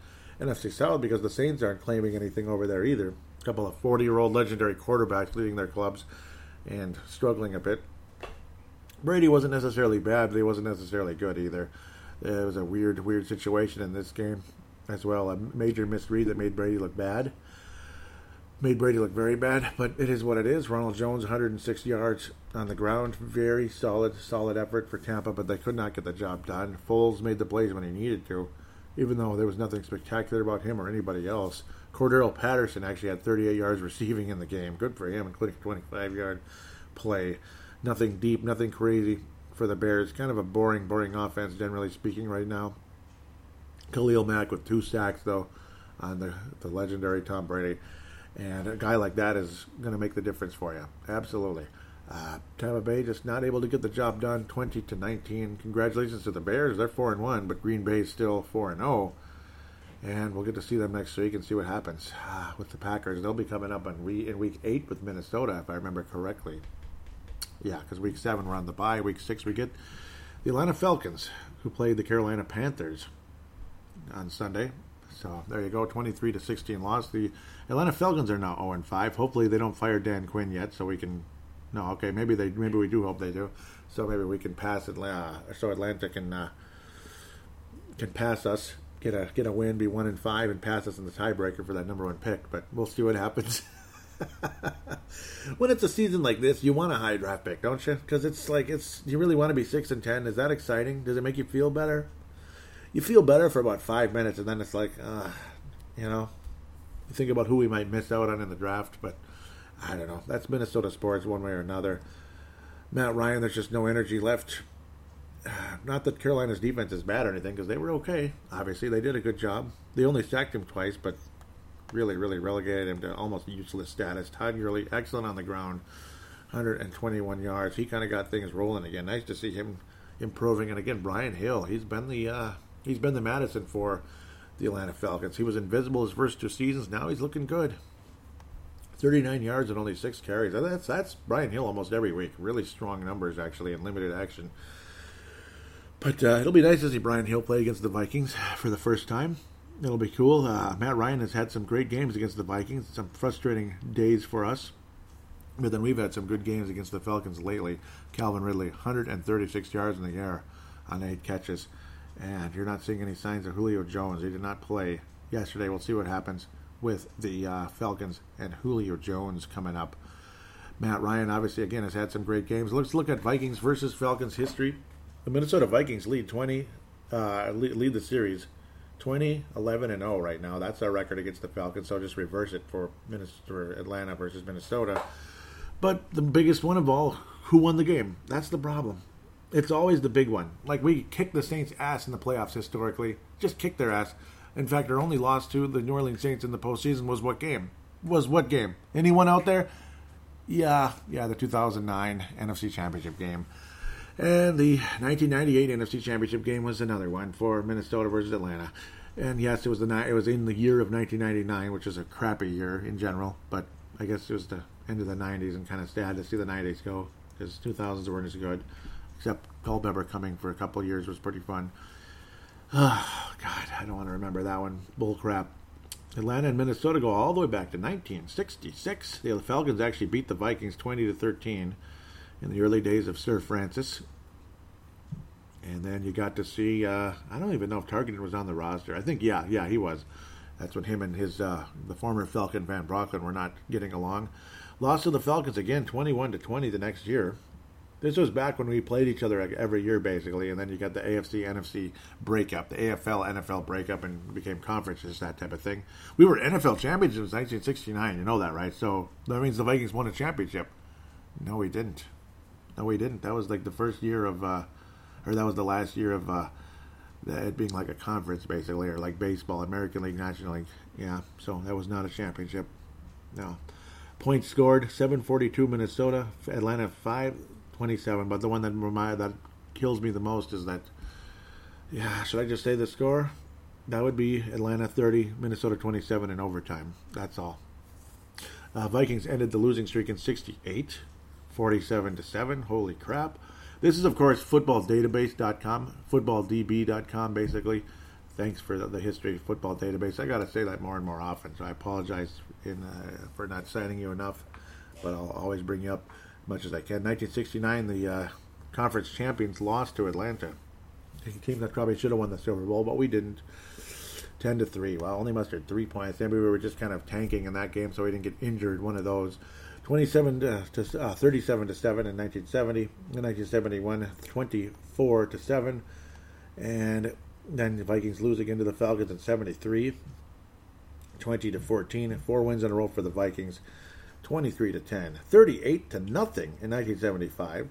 NFC South because the Saints aren't claiming anything over there either. A couple of 40 year old legendary quarterbacks leading their clubs and struggling a bit. Brady wasn't necessarily bad, but he wasn't necessarily good either. It was a weird, weird situation in this game as well. A major misread that made Brady look bad made Brady look very bad, but it is what it is. Ronald Jones, 106 yards on the ground. Very solid, solid effort for Tampa, but they could not get the job done. Foles made the plays when he needed to, even though there was nothing spectacular about him or anybody else. Cordarrelle Patterson actually had 38 yards receiving in the game. Good for him, including a 25 yard play. Nothing deep, nothing crazy for the Bears. Kind of a boring, boring offense, generally speaking, right now. Khalil Mack with two sacks, though, on the, the legendary Tom Brady. And a guy like that is going to make the difference for you. Absolutely. Uh, Tampa Bay just not able to get the job done, 20 to 19. Congratulations to the Bears; they're four and one, but Green Bay is still four and zero. Oh. And we'll get to see them next week and see what happens uh, with the Packers. They'll be coming up in, in week eight with Minnesota, if I remember correctly. Yeah, because week seven we're on the bye. Week six we get the Atlanta Falcons, who played the Carolina Panthers on Sunday. So there you go, 23 to 16 loss. The Atlanta Falcons are now 0 and 5. Hopefully they don't fire Dan Quinn yet, so we can. No, okay, maybe they maybe we do hope they do. So maybe we can pass Atlanta. So Atlanta can uh, can pass us, get a get a win, be one and five, and pass us in the tiebreaker for that number one pick. But we'll see what happens. when it's a season like this, you want a high draft pick, don't you? Because it's like it's you really want to be six and ten. Is that exciting? Does it make you feel better? You feel better for about five minutes, and then it's like, uh, you know, you think about who we might miss out on in the draft. But I don't know. That's Minnesota sports, one way or another. Matt Ryan, there's just no energy left. Not that Carolina's defense is bad or anything, because they were okay. Obviously, they did a good job. They only sacked him twice, but really, really relegated him to almost useless status. Todd Gurley, excellent on the ground, 121 yards. He kind of got things rolling again. Nice to see him improving. And again, Brian Hill, he's been the uh, he's been the Mattison for the Atlanta Falcons. He was invisible his first two seasons. Now he's looking good. 39 yards and only six carries. That's that's Brian Hill almost every week. Really strong numbers actually in limited action. But uh, it'll be nice to see Brian Hill play against the Vikings for the first time. It'll be cool. Uh, Matt Ryan has had some great games against the Vikings. Some frustrating days for us. But then we've had some good games against the Falcons lately. Calvin Ridley, 136 yards in the air on eight catches. And you're not seeing any signs of Julio Jones. He did not play yesterday. We'll see what happens with the uh, Falcons and Julio Jones coming up. Matt Ryan, obviously, again, has had some great games. Let's look at Vikings versus Falcons history. The Minnesota Vikings lead 20, uh, lead, the series 20, 11, and 0 right now. That's our record against the Falcons. So just reverse it for Minnesota, Atlanta versus Minnesota. But the biggest one of all, who won the game? That's the problem. It's always the big one. Like we kicked the Saints' ass in the playoffs historically. Just kicked their ass. In fact, our only loss to the New Orleans Saints in the postseason was what game? Was what game? Anyone out there? Yeah, yeah, the 2009 NFC Championship game. And the 1998 NFC Championship game was another one for Minnesota versus Atlanta. And yes, it was the it was in the year of 1999, which is a crappy year in general. But I guess it was the end of the 90s, and kind of sad to see the 90s go because 2000s weren't as good. Except Culpepper coming for a couple years was pretty fun. Oh, God, I don't want to remember that one. Bull crap. Atlanta and Minnesota go all the way back to 1966. The Falcons actually beat the Vikings 20 to 13 in the early days of Sir Francis. And then you got to see, uh, I don't even know if Tarkenton was on the roster. I think, yeah, yeah, he was. That's when him and his, uh, the former Falcon Van Brocklin were not getting along. Loss to the Falcons again, 21 to 20 the next year. This was back when we played each other every year, basically, and then you got the AFC NFC breakup, the AFL NFL breakup, and became conferences, that type of thing. We were NFL champions in 1969, you know that, right? So that means the Vikings won a championship. No, we didn't. No, we didn't. That was like the first year of, uh, or that was the last year of uh, it being like a conference, basically, or like baseball, American League, National League. Yeah, so that was not a championship. No. Points scored 742 Minnesota, Atlanta 527. But the one that that kills me the most is that, yeah, should I just say the score? That would be Atlanta 30, Minnesota 27 in overtime. That's all. Uh, Vikings ended the losing streak in 68. 47 to 7. Holy crap. This is, of course, footballdatabase.com, footballdb.com, basically. Thanks for the, the history of football database. I got to say that more and more often, so I apologize in, uh, for not citing you enough, but I'll always bring you up much as I can. 1969, the uh, conference champions lost to Atlanta. A team that probably should have won the Silver Bowl, but we didn't. 10 to 3. Well, only mustered three points. Then we were just kind of tanking in that game so we didn't get injured. One of those. 27 to, to uh, 37 to 7 in 1970. In 1971, 24 to 7. And then the Vikings lose again to the Falcons in 73. 20 to 14. Four wins in a row for the Vikings. 23 to 10. 38 to nothing in 1975.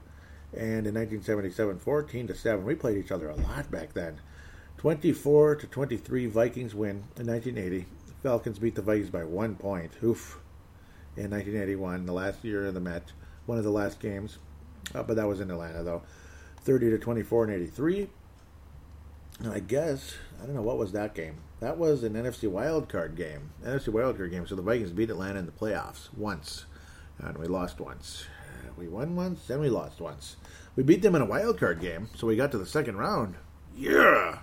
And in 1977, 14 to 7. We played each other a lot back then. 24 to 23 Vikings win in 1980. Falcons beat the Vikings by one point. Oof in 1981, the last year of the Met, one of the last games, uh, but that was in Atlanta though. 30 to 24 in 83. And I guess I don't know what was that game. That was an NFC wildcard game. NFC wildcard game. So the Vikings beat Atlanta in the playoffs once, and we lost once. Uh, we won once, and we lost once. We beat them in a wildcard game, so we got to the second round. Yeah.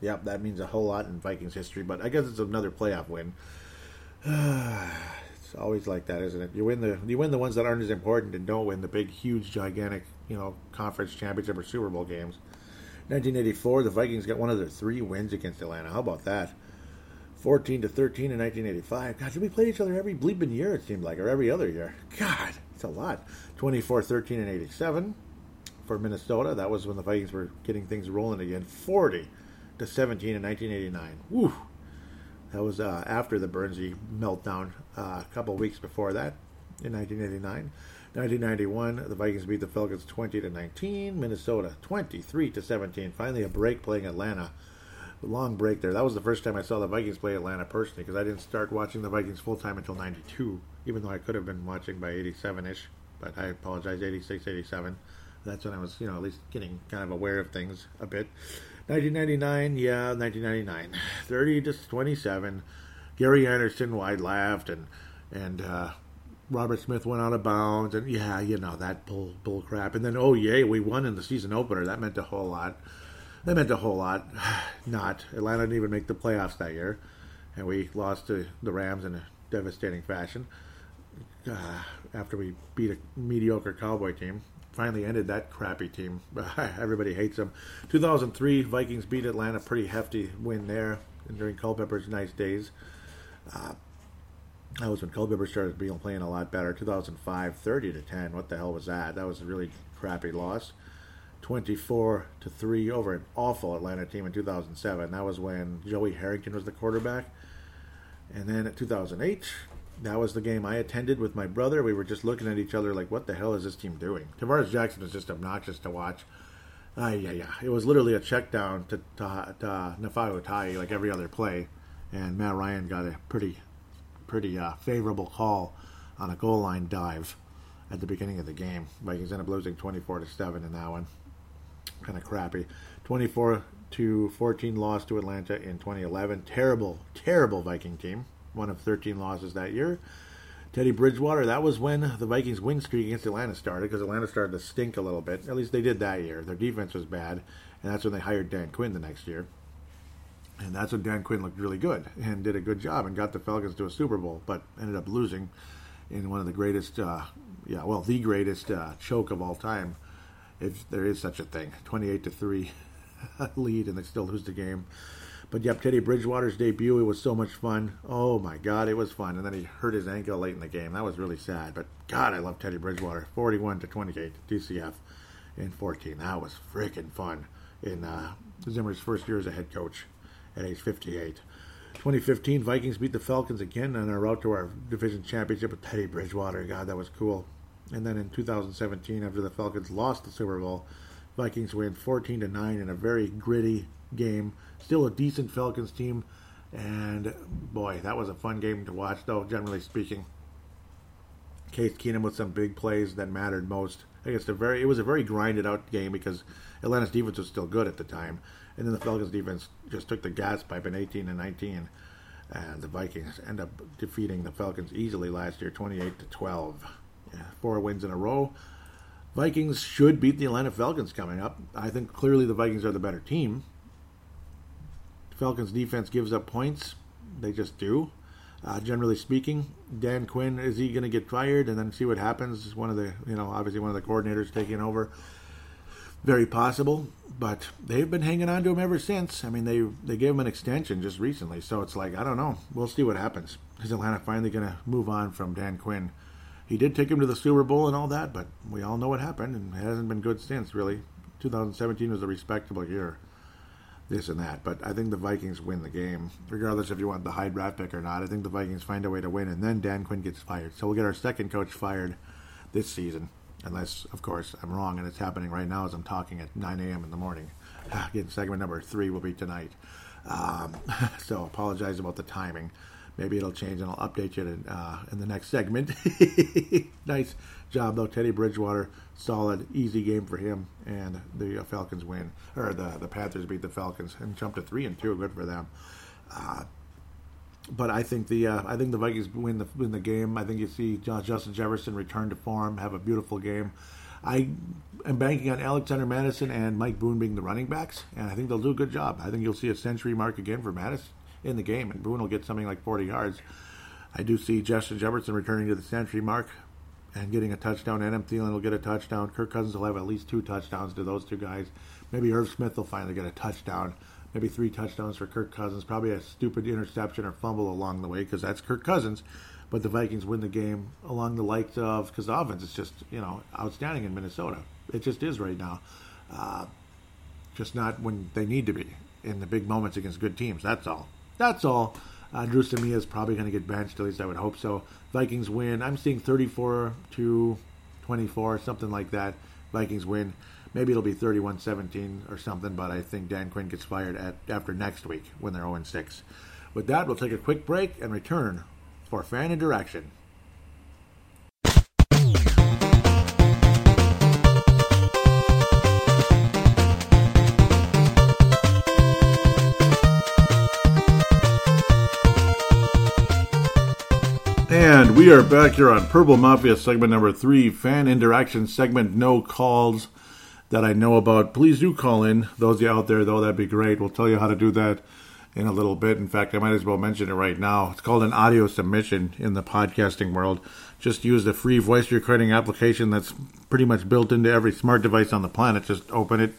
Yep, that means a whole lot in Vikings history, but I guess it's another playoff win. It's always like that, isn't it? You win the you win the ones that aren't as important and don't win the big, huge, gigantic, you know, conference championship or Super Bowl games. 1984, the Vikings got one of their three wins against Atlanta. How about that? 14 to 13 in 1985. God, did we play each other every bleeping year, it seemed like, or every other year? God, it's a lot. 24 13 in 87 for Minnesota. That was when the Vikings were getting things rolling again. 40 to 17 in 1989. Woo! That was uh, after the Bernsey meltdown uh, a couple weeks before that in 1989. 1991, the Vikings beat the Falcons 20 to 19. Minnesota 23 to 17. Finally, a break playing Atlanta. Long break there. That was the first time I saw the Vikings play Atlanta personally because I didn't start watching the Vikings full time until 92, even though I could have been watching by 87 ish. But I apologize, 86, 87. That's when I was, you know, at least getting kind of aware of things a bit. 1999, yeah, 1999. 30 to 27. Gary Anderson wide laughed and and uh, Robert Smith went out of bounds and yeah, you know that bull bull crap. And then oh yay, we won in the season opener. That meant a whole lot. That meant a whole lot. Not Atlanta didn't even make the playoffs that year, and we lost to the Rams in a devastating fashion. Uh, after we beat a mediocre Cowboy team, finally ended that crappy team. Everybody hates them. 2003, Vikings beat Atlanta, pretty hefty win there during Culpepper's nice days. Uh, that was when Culpepper started being playing a lot better. 2005, 30 to 10. What the hell was that? That was a really crappy loss. 24 to 3 over an awful Atlanta team in 2007. That was when Joey Harrington was the quarterback. And then at 2008, that was the game I attended with my brother. We were just looking at each other like, what the hell is this team doing? Tarvaris Jackson is just obnoxious to watch. Ah, yeah, yeah. It was literally a check down to, to, to like every other play. And Matt Ryan got a pretty, pretty uh, favorable call on a goal line dive at the beginning of the game. Vikings ended up losing 24 to 7 in that one. Kind of crappy. 24 to 14 loss to Atlanta in 2011. Terrible, terrible Viking team one of 13 losses that year. Teddy Bridgewater, that was when the Vikings' win streak against Atlanta started because Atlanta started to stink a little bit. At least they did that year. Their defense was bad, and that's when they hired Dan Quinn the next year. And that's when Dan Quinn looked really good and did a good job and got the Falcons to a Super Bowl, but ended up losing in one of the greatest, uh, yeah, well, the greatest uh, choke of all time, if there is such a thing. 28 to 3 lead, and they still lose the game. But yep, Teddy Bridgewater's debut, it was so much fun. Oh my God, it was fun. And then he hurt his ankle late in the game. That was really sad. But God, I love Teddy Bridgewater. 41 to 28, TCF in 14. That was freaking fun in uh, Zimmer's first year as a head coach at age 58. 2015, Vikings beat the Falcons again on our route to our division championship with Teddy Bridgewater. God, that was cool. And then in 2017, after the Falcons lost the Super Bowl, Vikings win 14 to 9 in a very gritty game. Still a decent Falcons team, and boy, that was a fun game to watch. Though generally speaking, Case Keenum with some big plays that mattered most. I guess a very it was a very grinded out game because Atlanta's defense was still good at the time, and then the Falcons defense just took the gas pipe in 18 and 19, and the Vikings end up defeating the Falcons easily last year, 28 to 12. Four wins in a row. Vikings should beat the Atlanta Falcons coming up. I think clearly the Vikings are the better team. Falcons defense gives up points. They just do. Uh, generally speaking, Dan Quinn is he going to get fired and then see what happens? One of the you know obviously one of the coordinators taking over. Very possible, but they've been hanging on to him ever since. I mean, they they gave him an extension just recently, so it's like I don't know. We'll see what happens. Is Atlanta finally going to move on from Dan Quinn? he did take him to the Super Bowl and all that, but we all know what happened, and it hasn't been good since, really. 2017 was a respectable year, this and that, but I think the Vikings win the game, regardless if you want the high draft pick or not. I think the Vikings find a way to win, and then Dan Quinn gets fired. So we'll get our second coach fired this season, unless, of course, I'm wrong, and it's happening right now as I'm talking at 9 a.m. in the morning. Again, segment number three will be tonight. Um, so apologize about the timing. Maybe it'll change and I'll update you in, uh, in the next segment. nice job, though. Teddy Bridgewater, solid, easy game for him. And the uh, Falcons win, or the, the Panthers beat the Falcons and jump to 3 and 2. Good for them. Uh, but I think the uh, I think the Vikings win the win the game. I think you see Justin Jefferson return to form, have a beautiful game. I am banking on Alexander Mattison and Mike Boone being the running backs, and I think they'll do a good job. I think you'll see a century mark again for Mattison in the game, and Boone will get something like 40 yards. I do see Justin Jefferson returning to the century mark and getting a touchdown. Adam Thielen will get a touchdown. Kirk Cousins will have at least two touchdowns to those two guys. Maybe Irv Smith will finally get a touchdown. maybe three touchdowns for Kirk Cousins, probably a stupid interception or fumble along the way because that's Kirk Cousins. But the Vikings win the game along the likes of because the offense is just you know outstanding in Minnesota. It just is right now. Uh, just not when they need to be in the big moments against good teams. That's all. That's all. Uh, Dru Samia is probably going to get benched. At least I would hope so. Vikings win. I'm seeing 34 to 24, something like that. Vikings win. Maybe it'll be 31-17 or something, but I think Dan Quinn gets fired at, after next week when they're 0-6. With that, we'll take a quick break and return for fan interaction. We are back here on Purple Mafia segment number three, fan interaction segment, no calls that I know about. Please do call in. Those of you out there, though, that'd be great. We'll tell you how to do that in a little bit. In fact, I might as well mention it right now. It's called an audio submission in the podcasting world. Just use the free voice recording application that's pretty much built into every smart device on the planet. Just open it,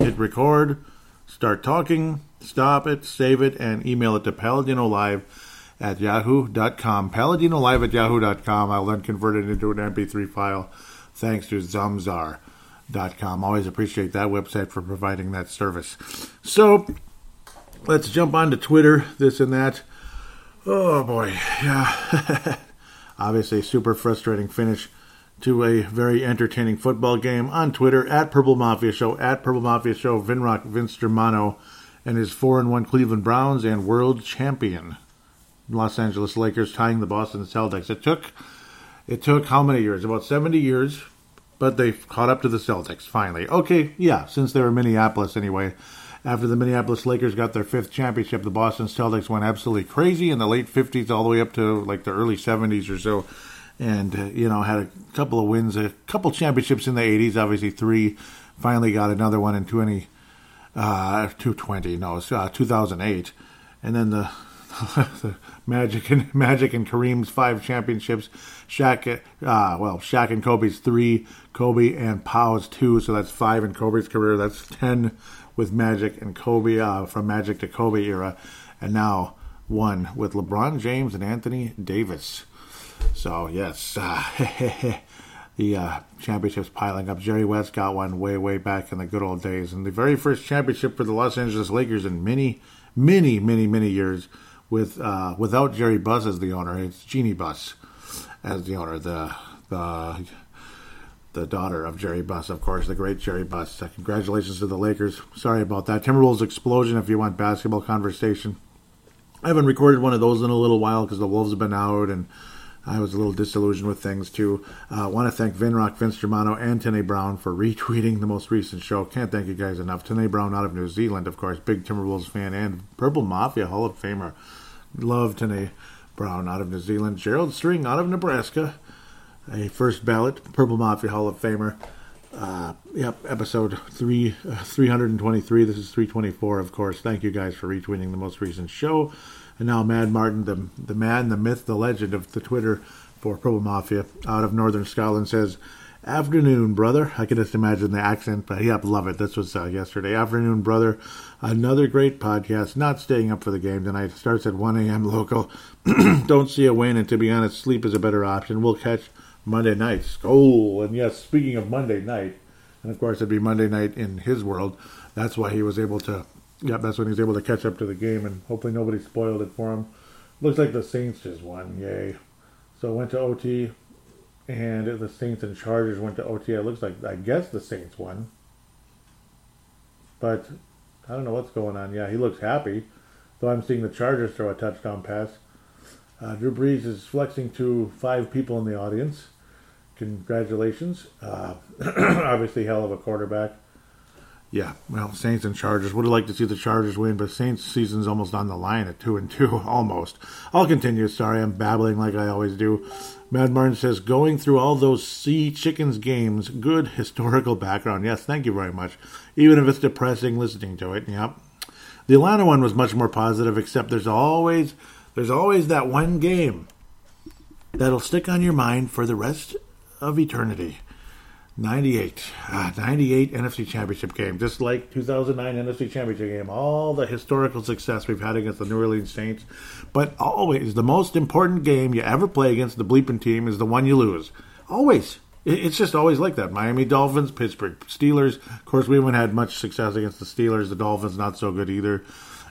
hit record, start talking, stop it, save it, and email it to Paladino Live at yahoo.com. Paladino Live at yahoo.com. I'll then convert it into an MP3 file thanks to Zamzar.com. Always appreciate that website for providing that service. So let's jump on to Twitter, this and that. Oh boy, yeah. Obviously, super frustrating finish to a very entertaining football game on Twitter at Purple Mafia Show, at Purple Mafia Show, Vinrock Vince Germano and his 4 and 1 Cleveland Browns and world champion Los Angeles Lakers tying the Boston Celtics. It took it took how many years? About 70 years, but they caught up to the Celtics finally. Okay, yeah, since they were Minneapolis anyway. After the Minneapolis Lakers got their fifth championship, the Boston Celtics went absolutely crazy in the late 50s all the way up to like the early 70s or so. And, uh, you know, had a couple of wins, a couple championships in the 80s, obviously three. Finally got another one in 20, uh, 220, no, uh, 2008. And then the the Magic and Magic and Kareem's five championships. Shaq, uh, well, Shaq and Kobe's three. Kobe and Pau's two. So that's five in Kobe's career. That's ten with Magic and Kobe uh, from Magic to Kobe era, and now one with LeBron James and Anthony Davis. So yes, uh, the uh, championships piling up. Jerry West got one way, way back in the good old days, and the very first championship for the Los Angeles Lakers in many, many, many, many years with uh, without Jerry Buss as the owner. It's Jeannie Buss as the owner. The the the daughter of Jerry Buss, of course, the great Jerry Buss. Uh, congratulations to the Lakers. Sorry about that. Timberwolves explosion. If you want basketball conversation, I haven't recorded one of those in a little while because the Wolves have been out and. I was a little disillusioned with things too. I uh, want to thank Vinrock, Vince Germano, and Tene Brown for retweeting the most recent show. Can't thank you guys enough. Tene Brown out of New Zealand, of course, big Timberwolves fan and Purple Mafia Hall of Famer. Love Tene Brown out of New Zealand. Gerald String out of Nebraska. A first ballot Purple Mafia Hall of Famer. Uh, yep, episode three, uh, 323. This is 324, of course. Thank you guys for retweeting the most recent show. And now Mad Martin, the, the man, the myth, the legend of the Twitter for Purple Mafia out of Northern Scotland says, Afternoon, brother. I can just imagine the accent, but yep, love it. This was uh, yesterday. Afternoon, brother. Another great podcast. Not staying up for the game tonight. Starts at 1 a.m. local. Don't see a win, and to be honest, sleep is a better option. We'll catch Monday night. Oh, and yes, speaking of Monday night, and of course it'd be Monday night in his world. That's why he was able to. Yep, that's when he was able to catch up to the game, and hopefully nobody spoiled it for him. Looks like the Saints just won. Yay! So went to OT and the Saints and Chargers went to OT. It looks like I guess the Saints won, but I don't know what's going on. Yeah, he looks happy, though I'm seeing the Chargers throw a touchdown pass. Uh, Drew Brees is flexing to five people in the audience. Congratulations! Uh, obviously, hell of a quarterback. Yeah, well, Saints and Chargers. Would have liked to see the Chargers win, but Saints season's almost on the line at two and two, almost. I'll continue. Sorry, I'm babbling like I always do. Mad Martin says, going through all those Sea Chickens games, good historical background. Yes, thank you very much. Even if it's depressing listening to it. Yep. The Atlanta one was much more positive, except there's always there's always that one game that'll stick on your mind for the rest of eternity. 98. Ah, 98 NFC Championship game. Just like 2009 NFC Championship game. All the historical success we've had against the New Orleans Saints. But always, the most important game you ever play against the bleeping team is the one you lose. Always. It's just always like that. Miami Dolphins, Pittsburgh Steelers. Of course, we haven't had much success against the Steelers. The Dolphins, not so good either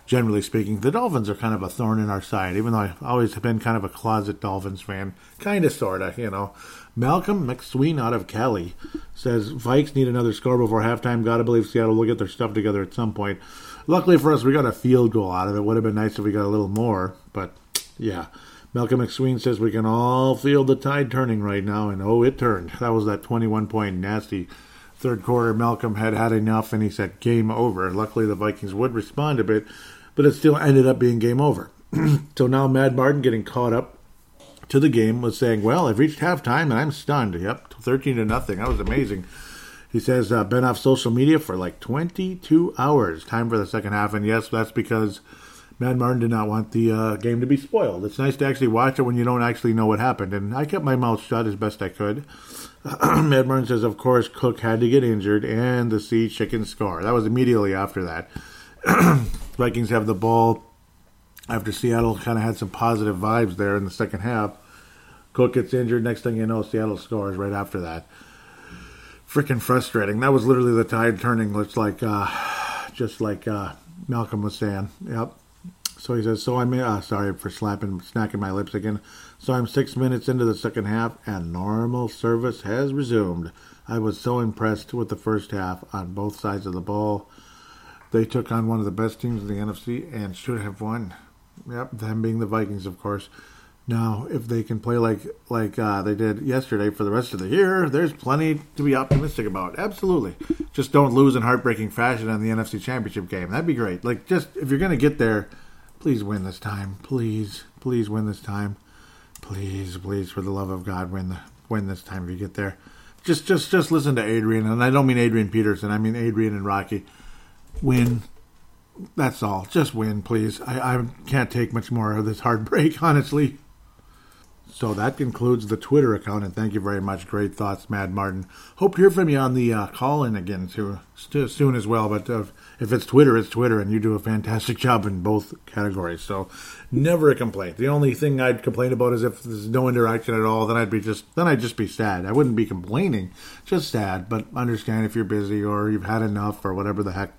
generally speaking, the Dolphins are kind of a thorn in our side, even though I've always been kind of a closet Dolphins fan. Kind of, sort of, you know. Malcolm McSween out of Cali says Vikes need another score before halftime. Gotta believe Seattle will get their stuff together at some point. Luckily for us, we got a field goal out of it. Would have been nice if we got a little more, but yeah. Malcolm McSween says we can all feel the tide turning right now, and oh, it turned. That was that 21 point nasty third quarter. Malcolm had had enough, and he said game over. Luckily, the Vikings would respond a bit, but it still ended up being game over. so now Mad Martin getting caught up to the game was saying, "Well, I've reached halftime and I'm stunned. Yep, thirteen to nothing. That was amazing." He says, uh, "Been off social media for like 22 hours. Time for the second half." And yes, that's because Mad Martin did not want the uh, game to be spoiled. It's nice to actually watch it when you don't actually know what happened. And I kept my mouth shut as best I could. Mad Martin says, "Of course, Cook had to get injured and the Sea Chicken score." That was immediately after that. Vikings have the ball after Seattle kind of had some positive vibes there in the second half. Cook gets injured. Next thing you know, Seattle scores right after that. Freaking frustrating. That was literally the tide turning. Looks like, uh, just like uh, Malcolm was saying. Yep. So he says, so I'm uh, sorry for slapping, snacking my lips again. So I'm six minutes into the second half, and normal service has resumed. I was so impressed with the first half on both sides of the ball. They took on one of the best teams in the NFC and should have won. Yep, them being the Vikings, of course. Now, if they can play like like uh, they did yesterday for the rest of the year, there's plenty to be optimistic about. Absolutely, just don't lose in heartbreaking fashion in the NFC Championship game. That'd be great. Like, just if you're gonna get there, please win this time. Please, please win this time. Please, please, for the love of God, win the win this time if you get there. Just, just, just listen to Adrian, and I don't mean Adrian Peterson. I mean Adrian and Rocky win. That's all. Just win, please. I, I can't take much more of this heartbreak, honestly. So that concludes the Twitter account, and thank you very much. Great thoughts, Mad Martin. Hope to hear from you on the uh, call in again too, soon as well. But uh, if it's Twitter, it's Twitter, and you do a fantastic job in both categories. So never a complaint. The only thing I'd complain about is if there's no interaction at all. Then I'd be just then I'd just be sad. I wouldn't be complaining, just sad. But understand if you're busy or you've had enough or whatever the heck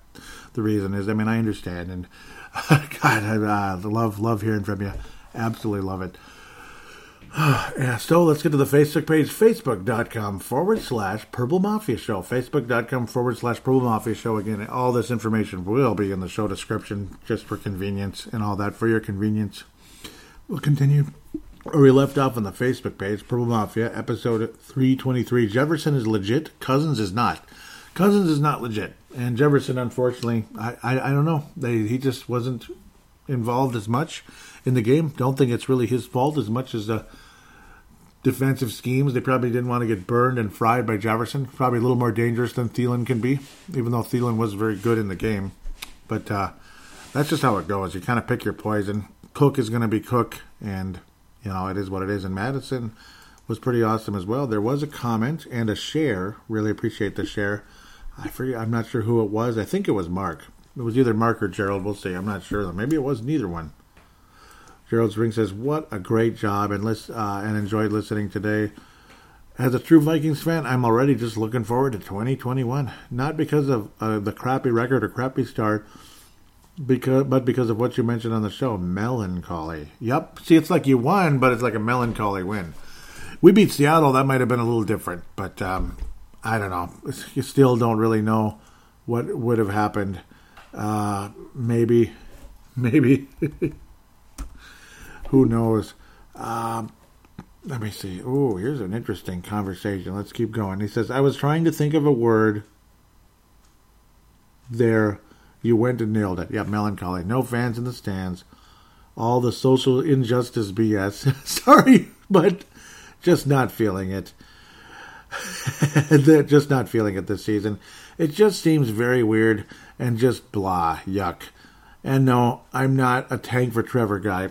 the reason is. I mean, I understand, and God, I uh, love love hearing from you. Absolutely love it. yeah, so let's get to the Facebook page, facebook.com forward slash Purple Mafia Show. Facebook.com forward slash Purple Mafia Show. Again, all this information will be in the show description just for convenience and all that for your convenience. We'll continue where we left off on the Facebook page, Purple Mafia, episode 323. Jefferson is legit, Cousins is not. Cousins is not legit. And Jefferson, unfortunately, I, I, I don't know. They, he just wasn't involved as much in the game. Don't think it's really his fault as much as the defensive schemes. They probably didn't want to get burned and fried by Jefferson. Probably a little more dangerous than Thielen can be, even though Thielen was very good in the game. But uh, that's just how it goes. You kind of pick your poison. Cook is going to be Cook, and you know it is what it is. And Mattison was pretty awesome as well. There was a comment and a share. Really appreciate the share. I forget. I'm not sure who it was. I think it was Mark. It was either Mark or Gerald. We'll see. I'm not sure. though. Maybe it was neither one. Gerald's ring says, "What a great job and list, uh, and enjoyed listening today." As a true Vikings fan, I'm already just looking forward to 2021. Not because of uh, the crappy record or crappy start, because but because of what you mentioned on the show, melancholy. Yep. See, it's like you won, but it's like a melancholy win. We beat Seattle. That might have been a little different, but um, I don't know. You still don't really know what would have happened. Uh, maybe, maybe. Who knows? Um, let me see. Oh, here's an interesting conversation. Let's keep going. He says, I was trying to think of a word there. You went and nailed it. Yeah, melancholy. No fans in the stands. All the social injustice BS. Sorry, but just not feeling it. just not feeling it this season. It just seems very weird and just blah, yuck. And no, I'm not a tank for Trevor guy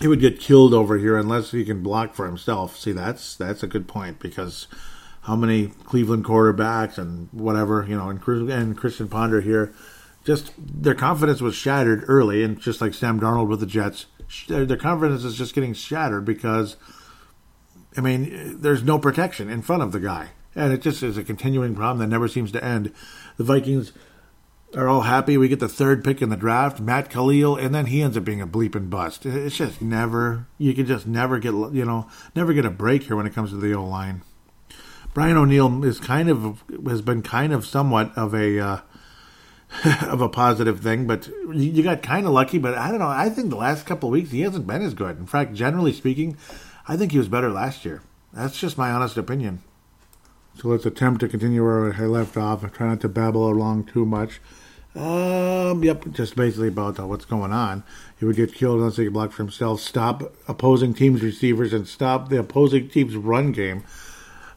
he would get killed over here unless he can block for himself. See, that's that's a good point because how many Cleveland quarterbacks and whatever, you know, and, and Christian Ponder here, just their confidence was shattered early, and just like Sam Darnold with the Jets, their confidence is just getting shattered because, I mean, there's no protection in front of the guy. And it just is a continuing problem that never seems to end. The Vikings are all happy. We get the third pick in the draft, Matt Kalil, and then he ends up being a bleeping bust. It's just never, you can just never get, you know, never get a break here when it comes to the O line. Brian O'Neill is kind of, has been kind of somewhat of a, uh, of a positive thing, but you got kind of lucky. But I don't know. I think the last couple of weeks he hasn't been as good. In fact, generally speaking, I think he was better last year. That's just my honest opinion. So let's attempt to continue where I left off. Try not to babble along too much. Um, yep, just basically about uh, what's going on. He would get killed unless he could block for himself, stop opposing teams' receivers, and stop the opposing team's run game.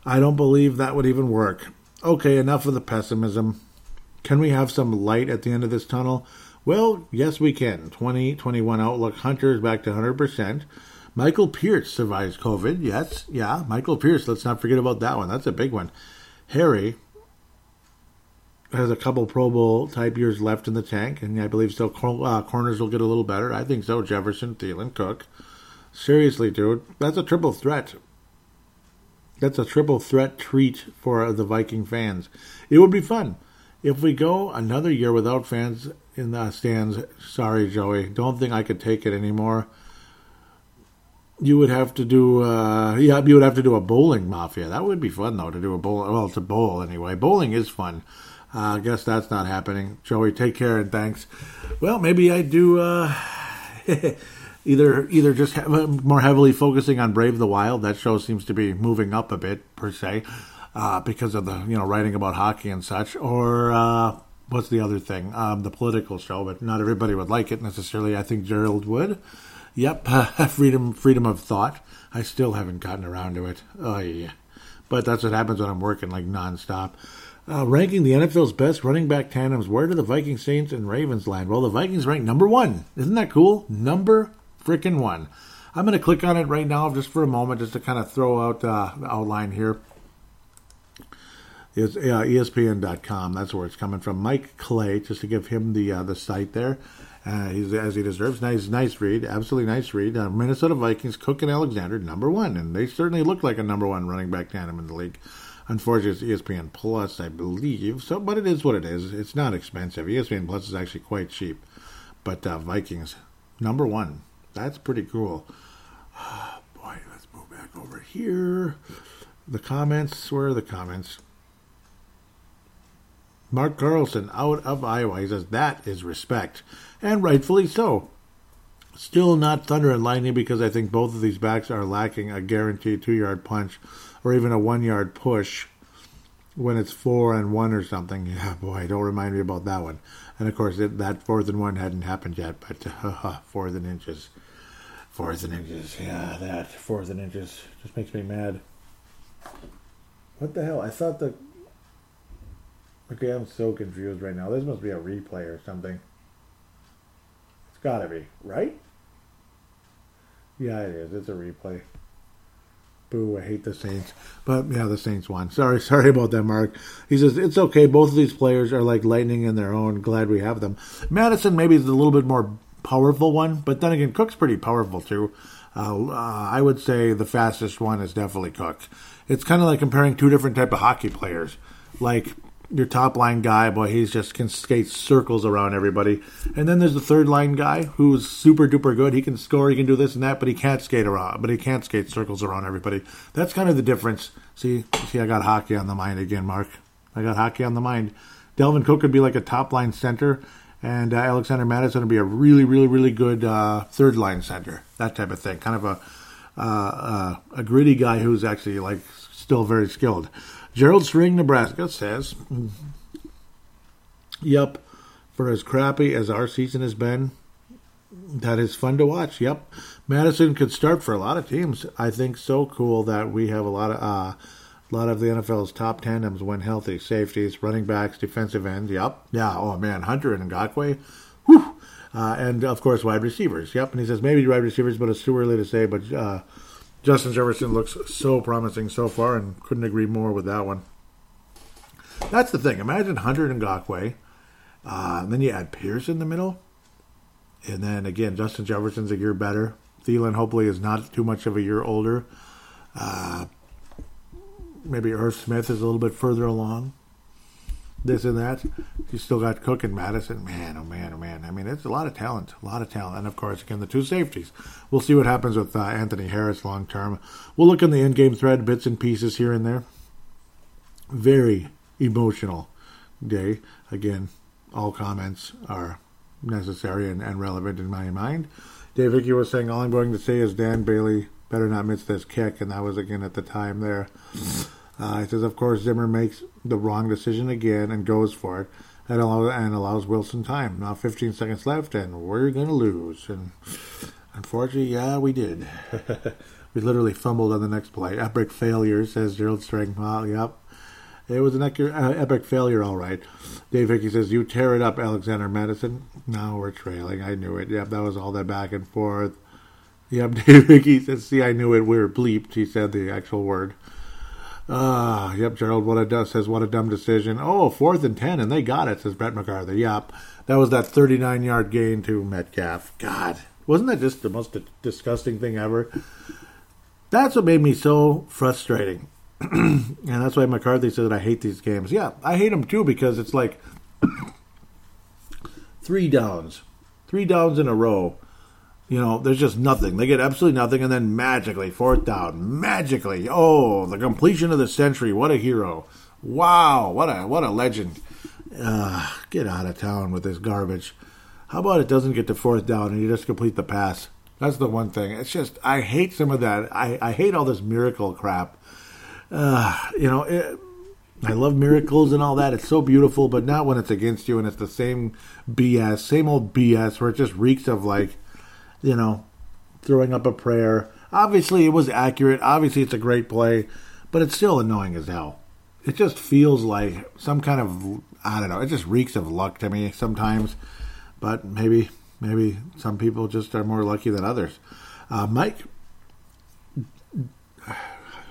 I don't believe that would even work. Okay, enough of the pessimism. Can we have some light at the end of this tunnel? Well, yes, we can. 2021 outlook Hunter is back to 100%. Michael Pierce survives COVID. Yes, yeah, Michael Pierce. Let's not forget about that one. That's a big one. Harry has a couple Pro Bowl type years left in the tank, and I believe so. Uh, corners will get a little better. I think so. Jefferson, Thielen, Cook. Seriously, dude, that's a triple threat. That's a triple threat treat for the Viking fans. It would be fun if we go another year without fans in the stands. Sorry, Joey, don't think I could take it anymore you would have to do uh, yeah you would have to do a bowling mafia. That would be fun though to do a bowl well a bowl anyway. Bowling is fun. Uh, i guess that's not happening. Joey take care and thanks? Well maybe i do uh, either either just more heavily focusing on brave the wild. That show seems to be moving up a bit per se uh, because of the you know writing about hockey and such. Or uh, what's the other thing? Um, the political show but not everybody would like it necessarily. I think gerald would Yep, uh, freedom freedom of thought. I still haven't gotten around to it. Oh yeah, but that's what happens when I'm working like nonstop. Uh, ranking the NFL's best running back tandems. Where do the Vikings, Saints and Ravens land? Well, the Vikings rank number one. Isn't that cool? Number freaking one. I'm going to click on it right now just for a moment, just to kind of throw out uh, the outline here. Is uh, ESPN.com. That's where it's coming from. Mike Clay, just to give him the uh, the site there. Uh, he's as he deserves. Nice, nice read. Absolutely nice read. Uh, Minnesota Vikings, Cook and Alexander, number one, and they certainly look like a number one running back tandem in the league. Unfortunately, it's ESPN Plus, I believe. So, but it is what it is. It's not expensive. ESPN Plus is actually quite cheap. But uh, Vikings, number one. That's pretty cool. Oh, boy, let's move back over here. The comments. Where are the comments? Mark Carlson out of Iowa. He says that is respect and rightfully so. Still not Thunder and Lightning because I think both of these backs are lacking a guaranteed two yard punch or even a one yard push when it's four and one or something. Yeah, boy, don't remind me about that one. And of course, it, that fourth and one hadn't happened yet, but uh, fourth and inches. Fourth and inches. Yeah, that fourth and inches just makes me mad. What the hell? I thought the. Okay, I'm so confused right now. This must be a replay or something. Gotta be, right? Yeah, it is. It's a replay. Boo, I hate the Saints. But yeah, the Saints won. Sorry, sorry about that, Mark. He says, it's okay. Both of these players are like lightning in their own. Glad we have them. Mattison maybe is a little bit more powerful one, but then again, Cook's pretty powerful too. Uh, uh, I would say the fastest one is definitely Cook. It's kind of like comparing two different type of hockey players. Like your top line guy, boy, he's just can skate circles around everybody. And then there's the third line guy who's super duper good. He can score, he can do this and that, but he can't skate around. But he can't skate circles around everybody. That's kind of the difference. See, see, I got hockey on the mind again, Mark. I got hockey on the mind. Dalvin Cook could be like a top line center, and uh, Alexander Mattison would be a really, really, really good uh, third line center. That type of thing. Kind of a uh, uh a gritty guy who's actually like still very skilled. Gerald Spring, Nebraska says, Yep, for as crappy as our season has been, that is fun to watch. Yep. Mattison could start for a lot of teams. I think so cool that we have a lot of uh, a lot of the NFL's top tandems when healthy. Safeties, running backs, defensive ends. Yep. Yeah. Oh man, Hunter and Ngakoue. Whew. Uh, and of course, wide receivers. Yep. And he says maybe wide receivers, but it's too early to say. But uh, Justin Jefferson looks so promising so far, and couldn't agree more with that one. That's the thing. Imagine Hunter and Ngakoue, uh, and then you add Pierce in the middle, and then again Justin Jefferson's a year better. Thielen hopefully is not too much of a year older. Uh, maybe Irv Smith is a little bit further along. This and that. You still got Cook and Mattison. Man, oh man, oh man. I mean, it's a lot of talent, a lot of talent. And of course, again, the two safeties. We'll see what happens with uh, Anthony Harris long term. We'll look in the in game thread, bits and pieces here and there. Very emotional day. Again, all comments are necessary and, and relevant in my mind. Dave Hickey was saying, all I'm going to say is Dan Bailey better not miss this kick, and that was again at the time there. Uh, he says, of course, Zimmer makes the wrong decision again and goes for it, and, allow, and allows Wilson time. Now 15 seconds left, and we're going to lose. And unfortunately, yeah, we did. we literally fumbled on the next play. Epic failure, says Gerald String. Well, yep. It was an uh, epic failure, all right. Dave Hickey says, You tear it up, Alexander Mattison. Now we're trailing. I knew it. Yep, that was all that back and forth. Yep, Dave Hickey says, See, I knew it. We were bleeped. He said the actual word. Ah, uh, yep, Gerald, what a dumb, says, what a dumb decision. Oh, fourth and ten, and they got it, says Brett McCarthy. Yep, that was that 39 yard gain to Metcalf. God, wasn't that just the most disgusting thing ever? That's what made me so frustrating. and that's why McCarthy said I hate these games. Yeah, I hate them too because it's like three downs, three downs in a row you know, there's just nothing. They get absolutely nothing, and then magically, fourth down, magically, oh, the completion of the century. What a hero! Wow, what a what a legend. Uh, get out of town with this garbage. How about it doesn't get to fourth down and you just complete the pass? That's the one thing. It's just I hate some of that. I, I hate all this miracle crap. Uh, you know, it, I love miracles and all that. It's so beautiful, but not when it's against you and it's the same BS, same old BS where it just reeks of like you know, throwing up a prayer. Obviously, it was accurate. Obviously, it's a great play, but it's still annoying as hell. It just feels like some kind of I don't know. It just reeks of luck to me sometimes, but maybe maybe some people just are more lucky than others. Uh, Mike,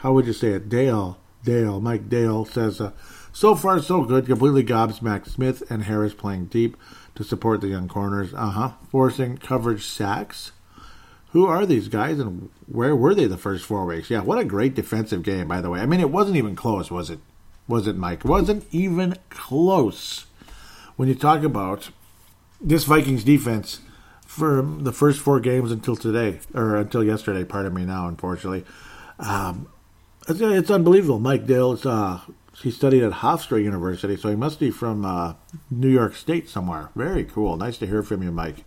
how would you say it? Dale, Dale, Mike Dale says, uh, so far so good. Completely gobsmacked. Smith and Harris playing deep to support the young corners. Uh huh. Forcing coverage sacks. Who are these guys and where were they the first four weeks? Yeah, what a great defensive game, by the way. I mean, it wasn't even close, was it? Was it, Mike? Wasn't even close. When you talk about this Vikings defense for the first four games until today, or until yesterday, pardon me now, unfortunately, um, it's, it's, unbelievable. Mike Dale, uh, he studied at Hofstra University, so he must be from uh, New York State somewhere. Very cool. Nice to hear from you, Mike.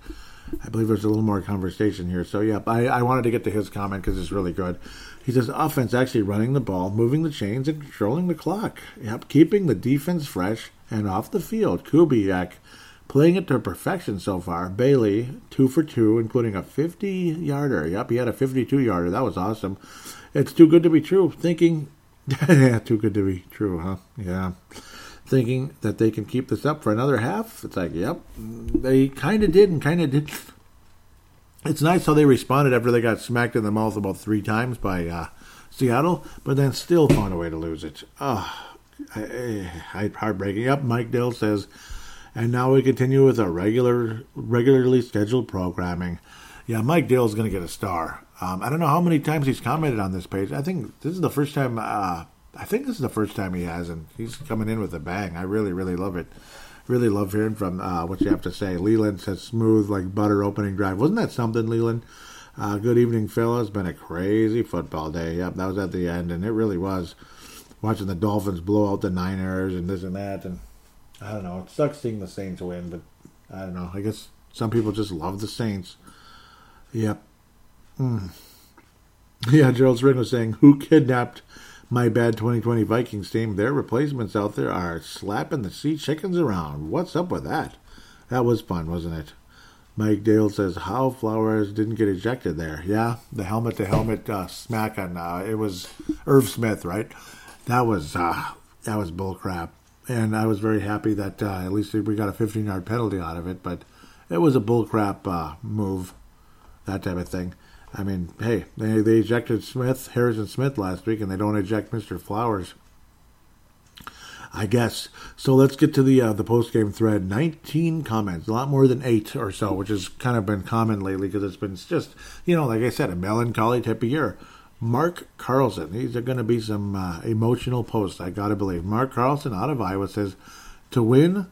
I believe there's a little more conversation here. So, yeah, I, I wanted to get to his comment because it's really good. He says, offense actually running the ball, moving the chains, and controlling the clock. Yep, keeping the defense fresh and off the field. Kubiak playing it to perfection so far. Bailey, two for two, including a 50 yarder. Yep, he had a 52 yarder. That was awesome. It's too good to be true. Thinking yeah, too good to be true, huh? Yeah. Thinking that they can keep this up for another half. It's like, yep, they kind of did and kind of did. It's nice how they responded after they got smacked in the mouth about three times by uh, Seattle, but then still found a way to lose it. Oh, I, I, heartbreaking. Yep, Mike Dill says, and now we continue with our regular, regularly scheduled programming. Yeah, Mike Dill's going to get a star. Um, I don't know how many times he's commented on this page. I think this is the first time. Uh, I think this is the first time he has, and he's coming in with a bang. I really, really love it. Really love hearing from uh, what you have to say. Leland says smooth like butter opening drive. Wasn't that something, Leland? Uh, good evening. It's been a crazy football day. Yep, that was at the end, and it really was. Watching the Dolphins blow out the Niners and this and that, and I don't know. It sucks seeing the Saints win, but I don't know. I guess some people just love the Saints. Yep. Mm. Yeah, Gerald Spring was saying, Who kidnapped my bad 2020 Vikings team? Their replacements out there are slapping the sea chickens around. What's up with that? That was fun, wasn't it? Mike Dale says, How Flowers didn't get ejected there. Yeah, the helmet to helmet uh, smack on, uh, it was Irv Smith, right? That was, uh, that was bullcrap. And I was very happy that uh, at least we got a 15 yard penalty out of it, but it was a bullcrap uh, move, that type of thing. I mean, hey, they, they ejected Smith, Harrison Smith last week, and they don't eject Mr. Flowers. I guess. So let's get to the uh, the post game thread. 19 comments, a lot more than eight or so, which has kind of been common lately because it's been just, you know, like I said, a melancholy type of year. Mark Carlson, these are going to be some uh, emotional posts, I got to believe. Mark Carlson out of Iowa says, to win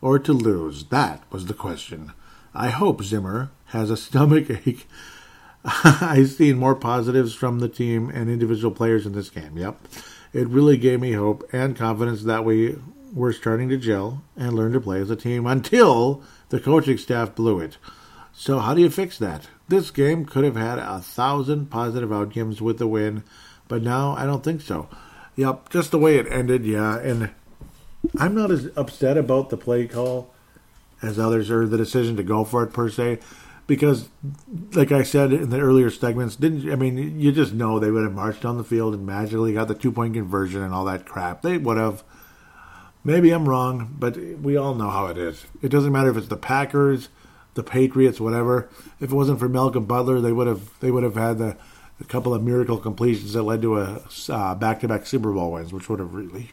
or to lose? That was the question. I hope Zimmer has a stomach ache. I've seen more positives from the team and individual players in this game. Yep it really gave me hope and confidence that we were starting to gel and learn to play as a team until the coaching staff blew it. So, how do you fix that? This game could have had a thousand positive outcomes with the win, but now I don't think so. Yep, just the way it ended, yeah. And I'm not as upset about the play call as others or the decision to go for it per se because, like I said in the earlier segments, didn't I mean you just know they would have marched on the field and magically got the two point conversion and all that crap. They would have. Maybe I'm wrong, but we all know how it is. It doesn't matter if it's the Packers, the Patriots, whatever. If it wasn't for Malcolm Butler, they would have they would have had the a couple of miracle completions that led to a back to back Super Bowl wins, which would have really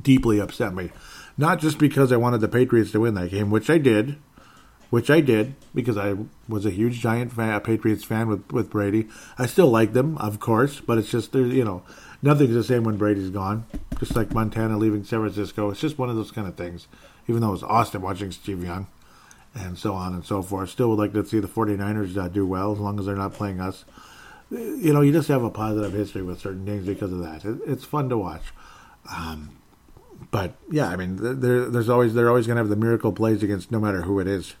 deeply upset me. Not just because I wanted the Patriots to win that game, which I did, which I did because I was a huge Giant fan, Patriots fan with with Brady. I still like them, of course, but it's just you know nothing's the same when Brady's gone. Just like Montana leaving San Francisco, it's just one of those kind of things. Even though it was awesome watching Steve Young and so on and so forth, still would like to see the 49ers uh, do well as long as they're not playing us. You know, you just have a positive history with certain things because of that. It, it's fun to watch. Um, but yeah, I mean, there, there's always they're always going to have the miracle plays against no matter who it is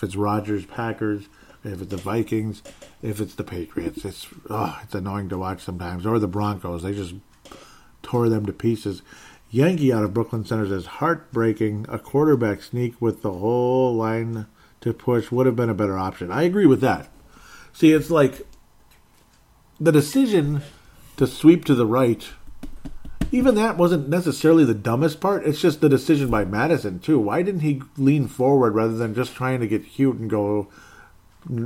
if it's Rodgers, Packers, if it's the Vikings, if it's the Patriots. It's oh, it's annoying to watch sometimes. Or the Broncos, they just tore them to pieces. Yankee out of Brooklyn Center says heartbreaking. A quarterback sneak with the whole line to push would have been a better option. I agree with that. See, it's like the decision to sweep to the right even that wasn't necessarily the dumbest part. It's just the decision by Mattison too. Why didn't he lean forward rather than just trying to get cute and go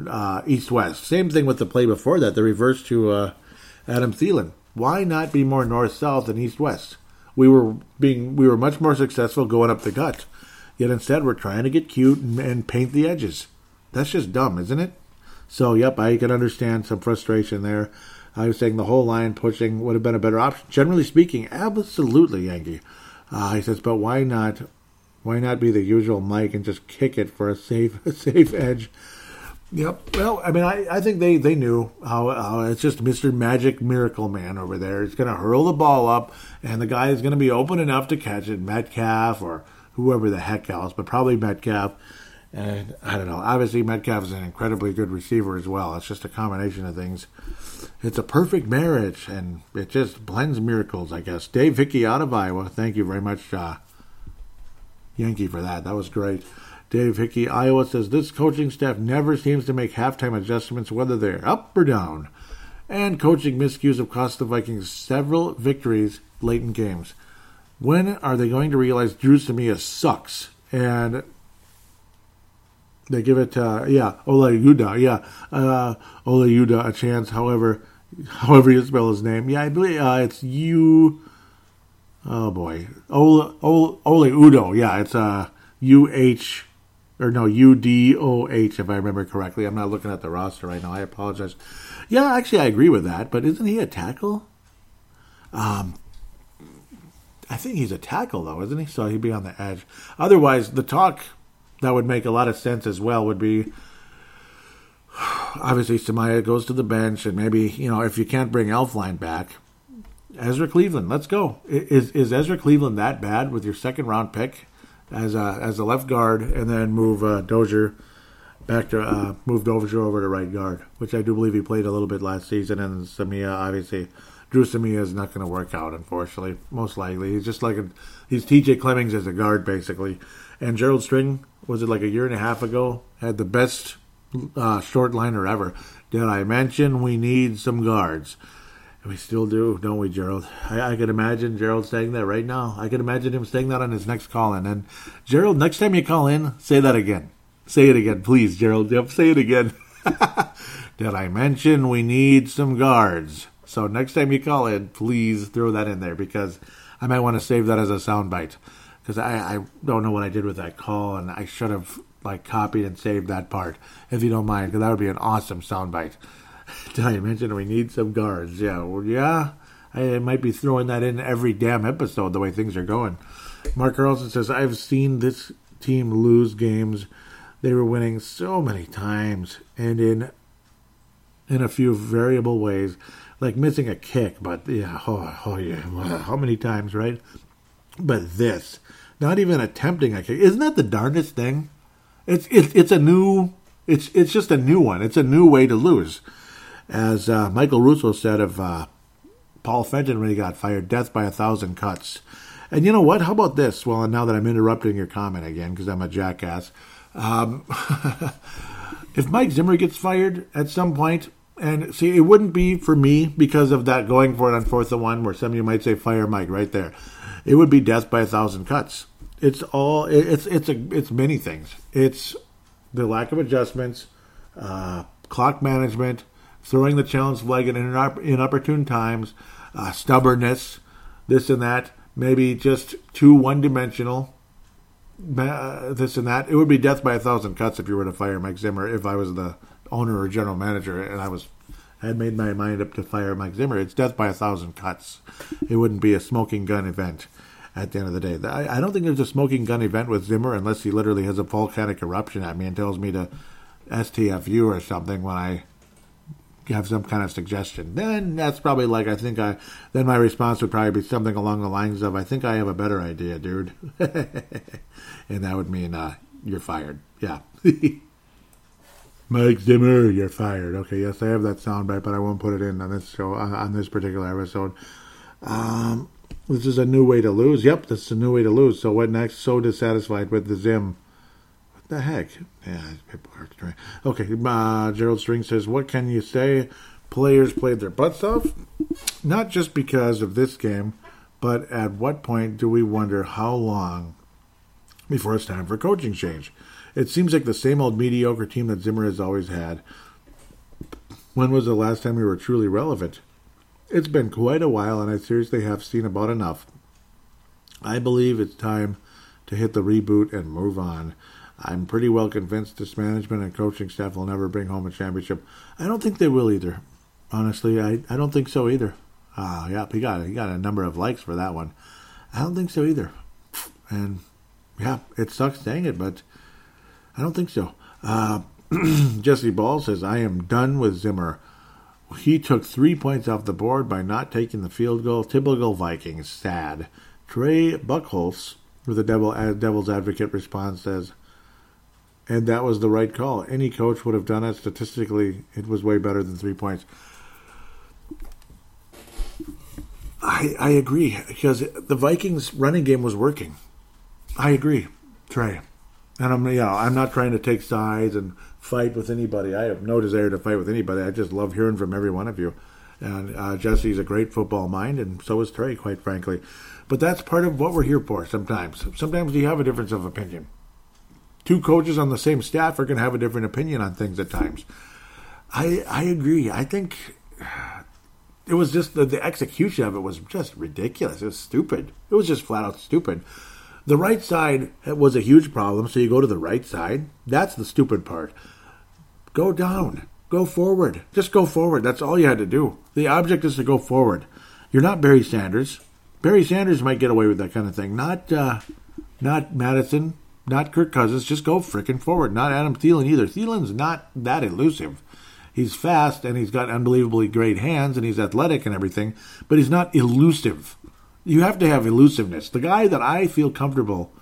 uh, east west? Same thing with the play before that, the reverse to uh, Adam Thielen. Why not be more north south than east west? We were being we were much more successful going up the gut. Yet instead we're trying to get cute and, and paint the edges. That's just dumb, isn't it? So, yep, I can understand some frustration there. I was saying the whole line pushing would have been a better option. Generally speaking, absolutely Yankee. Uh, he says, but why not? Why not be the usual Mike and just kick it for a safe, a safe edge? Yep. Well, I mean, I, I think they, they knew how, how it's just Mr. Magic Miracle Man over there. He's going to hurl the ball up, and the guy is going to be open enough to catch it. Metcalf or whoever the heck else, but probably Metcalf. And I don't know. Obviously, Metcalf is an incredibly good receiver as well. It's just a combination of things it's a perfect marriage, and it just blends miracles, I guess. Dave Hickey out of Iowa. Thank you very much, uh, Yankee, for that. That was great. Dave Hickey, Iowa says this coaching staff never seems to make halftime adjustments, whether they're up or down. And coaching miscues have cost the Vikings several victories late in games. When are they going to realize Dru Samia sucks? And they give it, uh, yeah, Ola Yuda, yeah, uh, Ola Yuda a chance. However, however you spell his name. Yeah, I believe uh, it's U. Oh boy, Ole, Ole Udo. Yeah, it's uh U H or no U D O H if I remember correctly. I'm not looking at the roster right now. I apologize. Yeah, actually, I agree with that. But isn't he a tackle? Um, I think he's a tackle though, isn't he? So he'd be on the edge. Otherwise, the talk that would make a lot of sense as well would be obviously Samia goes to the bench, and maybe you know if you can't bring Elflein back, Ezra Cleveland, let's go. Is is Ezra Cleveland that bad with your second round pick as a as a left guard, and then move uh, Dozier back to uh, moved Dozier over to right guard, which I do believe he played a little bit last season, and Samia obviously. Dru Samia is not going to work out, unfortunately. Most likely, he's just like a, he's T.J. Clemmings as a guard, basically. And Gerald String was it like a year and a half ago had the best uh, short liner ever. Did I mention we need some guards? We still do, don't we, Gerald? I, I can imagine Gerald saying that right now. I can imagine him saying that on his next call in. And Gerald, next time you call in, say that again. Say it again, please, Gerald. Yep, say it again. Did I mention we need some guards? So next time you call in, please throw that in there because I might want to save that as a soundbite because I, I don't know what I did with that call and I should have like copied and saved that part if you don't mind because that would be an awesome soundbite. Did I mention we need some guards? Yeah, well, yeah. I might be throwing that in every damn episode the way things are going. Mark Carlson says I've seen this team lose games they were winning so many times and in in a few variable ways, like missing a kick. But yeah, oh, oh yeah, how many times, right? But this, not even attempting a kick, isn't that the darndest thing? It's it's it's a new it's it's just a new one. It's a new way to lose, as uh, Michael Russo said of uh, Paul Fenton when he got fired, "Death by a thousand cuts." And you know what? How about this? Well, now that I'm interrupting your comment again because I'm a jackass, um, if Mike Zimmer gets fired at some point, and see, it wouldn't be for me because of that going for it on fourth and one, where some of you might say fire Mike right there. It would be death by a thousand cuts. It's all it's it's a it's many things. It's the lack of adjustments, uh, clock management, throwing the challenge flag in inopportune times, uh, stubbornness, this and that. Maybe just too one dimensional this and that. It would be death by a thousand cuts if you were to fire Mike Zimmer. If I was the owner or general manager and I was had made my mind up to fire Mike Zimmer, it's death by a thousand cuts. It wouldn't be a smoking gun event at the end of the day. I, I don't think there's a smoking gun event with Zimmer unless he literally has a volcanic eruption at me and tells me to STFU or something when I have some kind of suggestion. Then that's probably like I think I. Then my response would probably be something along the lines of, "I think I have a better idea, dude," and that would mean uh, you're fired. Yeah. Mike Zimmer, you're fired. Okay, yes, I have that soundbite, but I won't put it in on this show on this particular episode. Um, this is a new way to lose. Yep, this is a new way to lose. So what next? So dissatisfied with the Zim What the heck? Yeah, people are. Okay, uh, Gerald String says, "What can you say? Players played their butts off, not just because of this game, but at what point do we wonder how long before it's time for coaching change? It seems like the same old mediocre team that Zimmer has always had. When was the last time we were truly relevant? It's been quite a while, and I seriously have seen about enough. I believe it's time." to hit the reboot and move on. I'm pretty well convinced this management and coaching staff will never bring home a championship. I don't think they will either. Honestly, I, I don't think so either. Ah, uh, yeah, he got he got a number of likes for that one. I don't think so either. And yeah, it sucks saying it, but I don't think so. Uh, Jesse Ball says, I am done with Zimmer. He took three points off the board by not taking the field goal. Typical Vikings. Sad. Trey Buckholz, with the devil, Devil's Advocate response, says, and that was the right call. Any coach would have done it. Statistically, it was way better than three points. I I agree because the Vikings' running game was working. I agree, Trey. And I'm know I'm not trying to take sides and fight with anybody. I have no desire to fight with anybody. I just love hearing from every one of you. And uh, Jesse's a great football mind, and so is Trey, quite frankly. But that's part of what we're here for. Sometimes, sometimes you have a difference of opinion two coaches on the same staff are going to have a different opinion on things at times. I I agree. I think it was just the, the execution of it was just ridiculous. It was stupid. It was just flat out stupid. The right side was a huge problem, so you go to the right side. That's the stupid part. Go down. Go forward. Just go forward. That's all you had to do. The object is to go forward. You're not Barry Sanders. Barry Sanders might get away with that kind of thing. Not uh, not Mattison. not Kirk Cousins. Just go freaking forward. Not Adam Thielen either. Thielen's not that elusive. He's fast and he's got unbelievably great hands and he's athletic and everything, but he's not elusive. You have to have elusiveness. The guy that I feel comfortable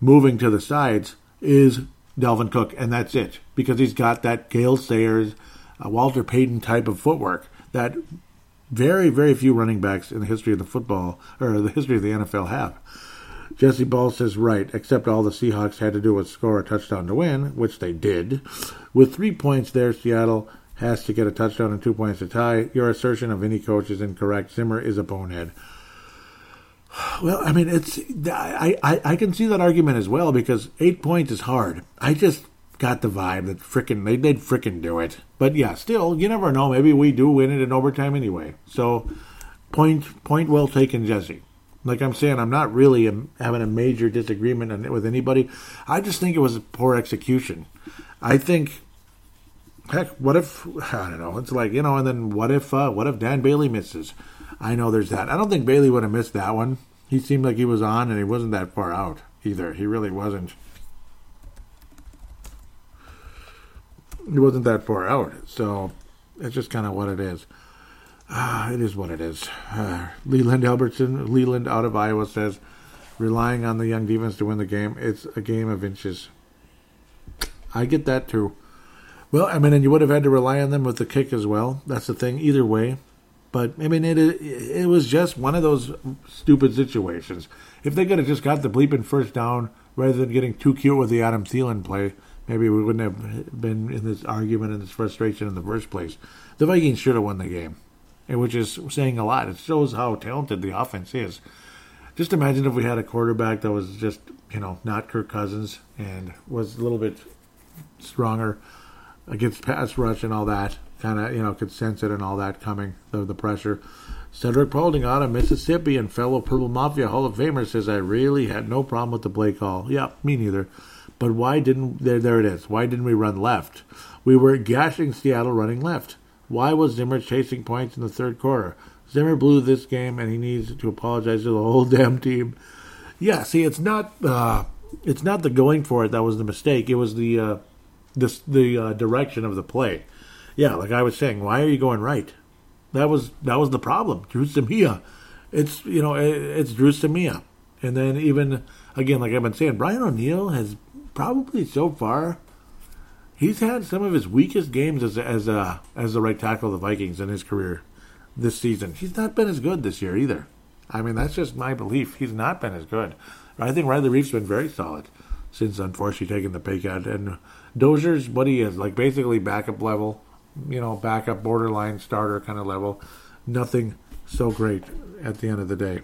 moving to the sides is Dalvin Cook, and that's it because he's got that Gale Sayers, uh, Walter Payton type of footwork that very, very few running backs in the history of the football or the history of the NFL have. Jesse Ball says right, except all the Seahawks had to do was score a touchdown to win, which they did. With three points there, Seattle has to get a touchdown and two points to tie. Your assertion of any coach is incorrect. Zimmer is a bonehead. Well, I mean, it's I, I, I can see that argument as well because eight points is hard. I just got the vibe that frickin' they did frickin' do it. But yeah, still, you never know. Maybe we do win it in overtime anyway. So, point point well taken, Jesse. Like I'm saying, I'm not really having a major disagreement with anybody. I just think it was poor execution. I think, heck, what if I don't know? It's like you know, and then what if uh, what if Dan Bailey misses? I know there's that. I don't think Bailey would have missed that one. He seemed like he was on, and he wasn't that far out either. He really wasn't. He wasn't that far out. So it's just kind of what it is. Ah, it is what it is. Uh, Leland Albertson, Leland out of Iowa says, relying on the young defense to win the game. It's a game of inches. I get that too. Well, I mean, and you would have had to rely on them with the kick as well. That's the thing. Either way, but I mean, it it was just one of those stupid situations. If they could have just got the bleeping first down rather than getting too cute with the Adam Thielen play, maybe we wouldn't have been in this argument and this frustration in the first place. The Vikings should have won the game, which is saying a lot. It shows how talented the offense is. Just imagine if we had a quarterback that was just, you know, not Kirk Cousins and was a little bit stronger against pass rush and all that kind of you know could sense it and all that coming the the pressure. Cedric Paulding out of Mississippi and fellow Purple Mafia Hall of Famer says I really had no problem with the play call. Yeah, me neither. But why didn't there? There it is. Why didn't we run left? We were gashing Seattle running left. Why was Zimmer chasing points in the third quarter? Zimmer blew this game, and he needs to apologize to the whole damn team. Yeah, see, it's not uh, it's not the going for it that was the mistake. It was the uh, the the uh, direction of the play yeah, like I was saying, why are you going right? That was that was the problem. Dru Samia. It's you know it, it's Dru Samia. And then even again, like I've been saying, Brian O'Neill has probably so far he's had some of his weakest games as as a as the right tackle of the Vikings in his career this season. He's not been as good this year either. I mean, that's just my belief. He's not been as good. I think Riley Reiff's been very solid since unfortunately taking the pay cut. And Dozier's what he is, like basically backup level you know, backup borderline starter kind of level. Nothing so great at the end of the day.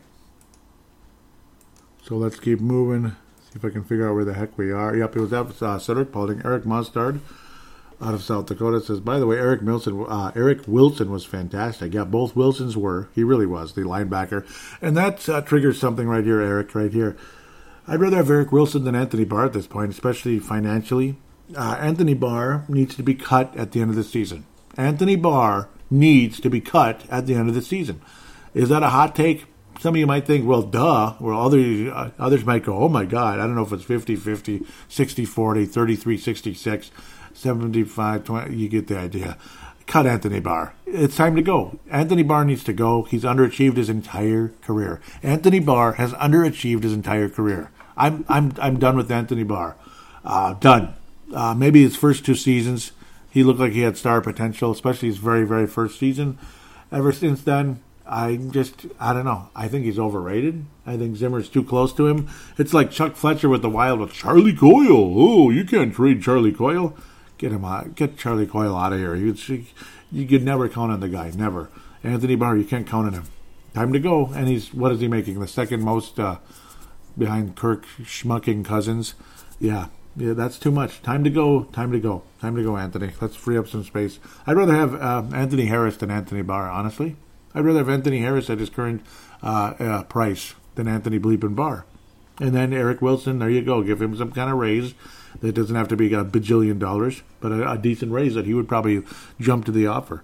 So let's keep moving. See if I can figure out where the heck we are. Yep, it was up uh, Cedric Paulding. Eric Mustard out of South Dakota says, by the way, Eric Wilson, uh, Eric Wilson was fantastic. Yeah, both Wilsons were. He really was the linebacker, and that uh, triggers something right here, Eric. Right here. I'd rather have Eric Wilson than Anthony Barr at this point, especially financially uh, Anthony Barr needs to be cut at the end of the season. Anthony Barr needs to be cut at the end of the season. Is that a hot take? Some of you might think, well, duh. Well, others, uh, others might go, oh my God, I don't know if it's 50 50, 60 40, 33 66, 75 20. You get the idea. Cut Anthony Barr. It's time to go. Anthony Barr needs to go. He's underachieved his entire career. Anthony Barr has underachieved his entire career. I'm, I'm, I'm done with Anthony Barr. Uh, done. Uh, maybe his first two seasons, he looked like he had star potential, especially his very, very first season. Ever since then, I just, I don't know. I think he's overrated. I think Zimmer's too close to him. It's like Chuck Fletcher with the Wild with Charlie Coyle. Oh, you can't trade Charlie Coyle. Get him out. Get Charlie Coyle out of here. You, you could never count on the guy. Never. Anthony Barr, you can't count on him. Time to go. And he's, what is he making? The second most uh, behind Kirk Schmucking Cousins. Yeah, yeah, that's too much. Time to go. Time to go. Time to go, Anthony. Let's free up some space. I'd rather have uh, Anthony Harris than Anthony Barr, honestly. I'd rather have Anthony Harris at his current uh, uh, price than Anthony Bleepin Barr. And then Eric Wilson, there you go. Give him some kind of raise. That doesn't have to be a bajillion dollars, but a, a decent raise that he would probably jump to the offer.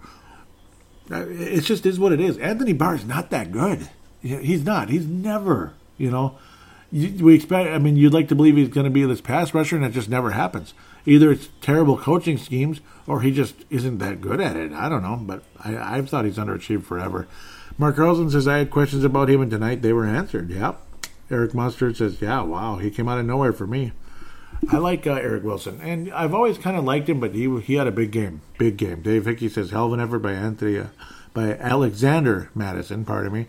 Uh, it just is what it is. Anthony Barr is not that good. He's not. He's never, you know we expect. I mean, you'd like to believe he's going to be this pass rusher, and it just never happens. Either it's terrible coaching schemes, or he just isn't that good at it. I don't know, but I, I've thought he's underachieved forever. Mark Carlson says I had questions about him, and tonight they were answered. Yep. Eric Mustard says, "Yeah, wow, he came out of nowhere for me." I like uh, Eric Wilson, and I've always kind of liked him, but he he had a big game, big game. Dave Hickey says, "Hell of an effort by Anthony, uh, by Alexander Mattison." Pardon me.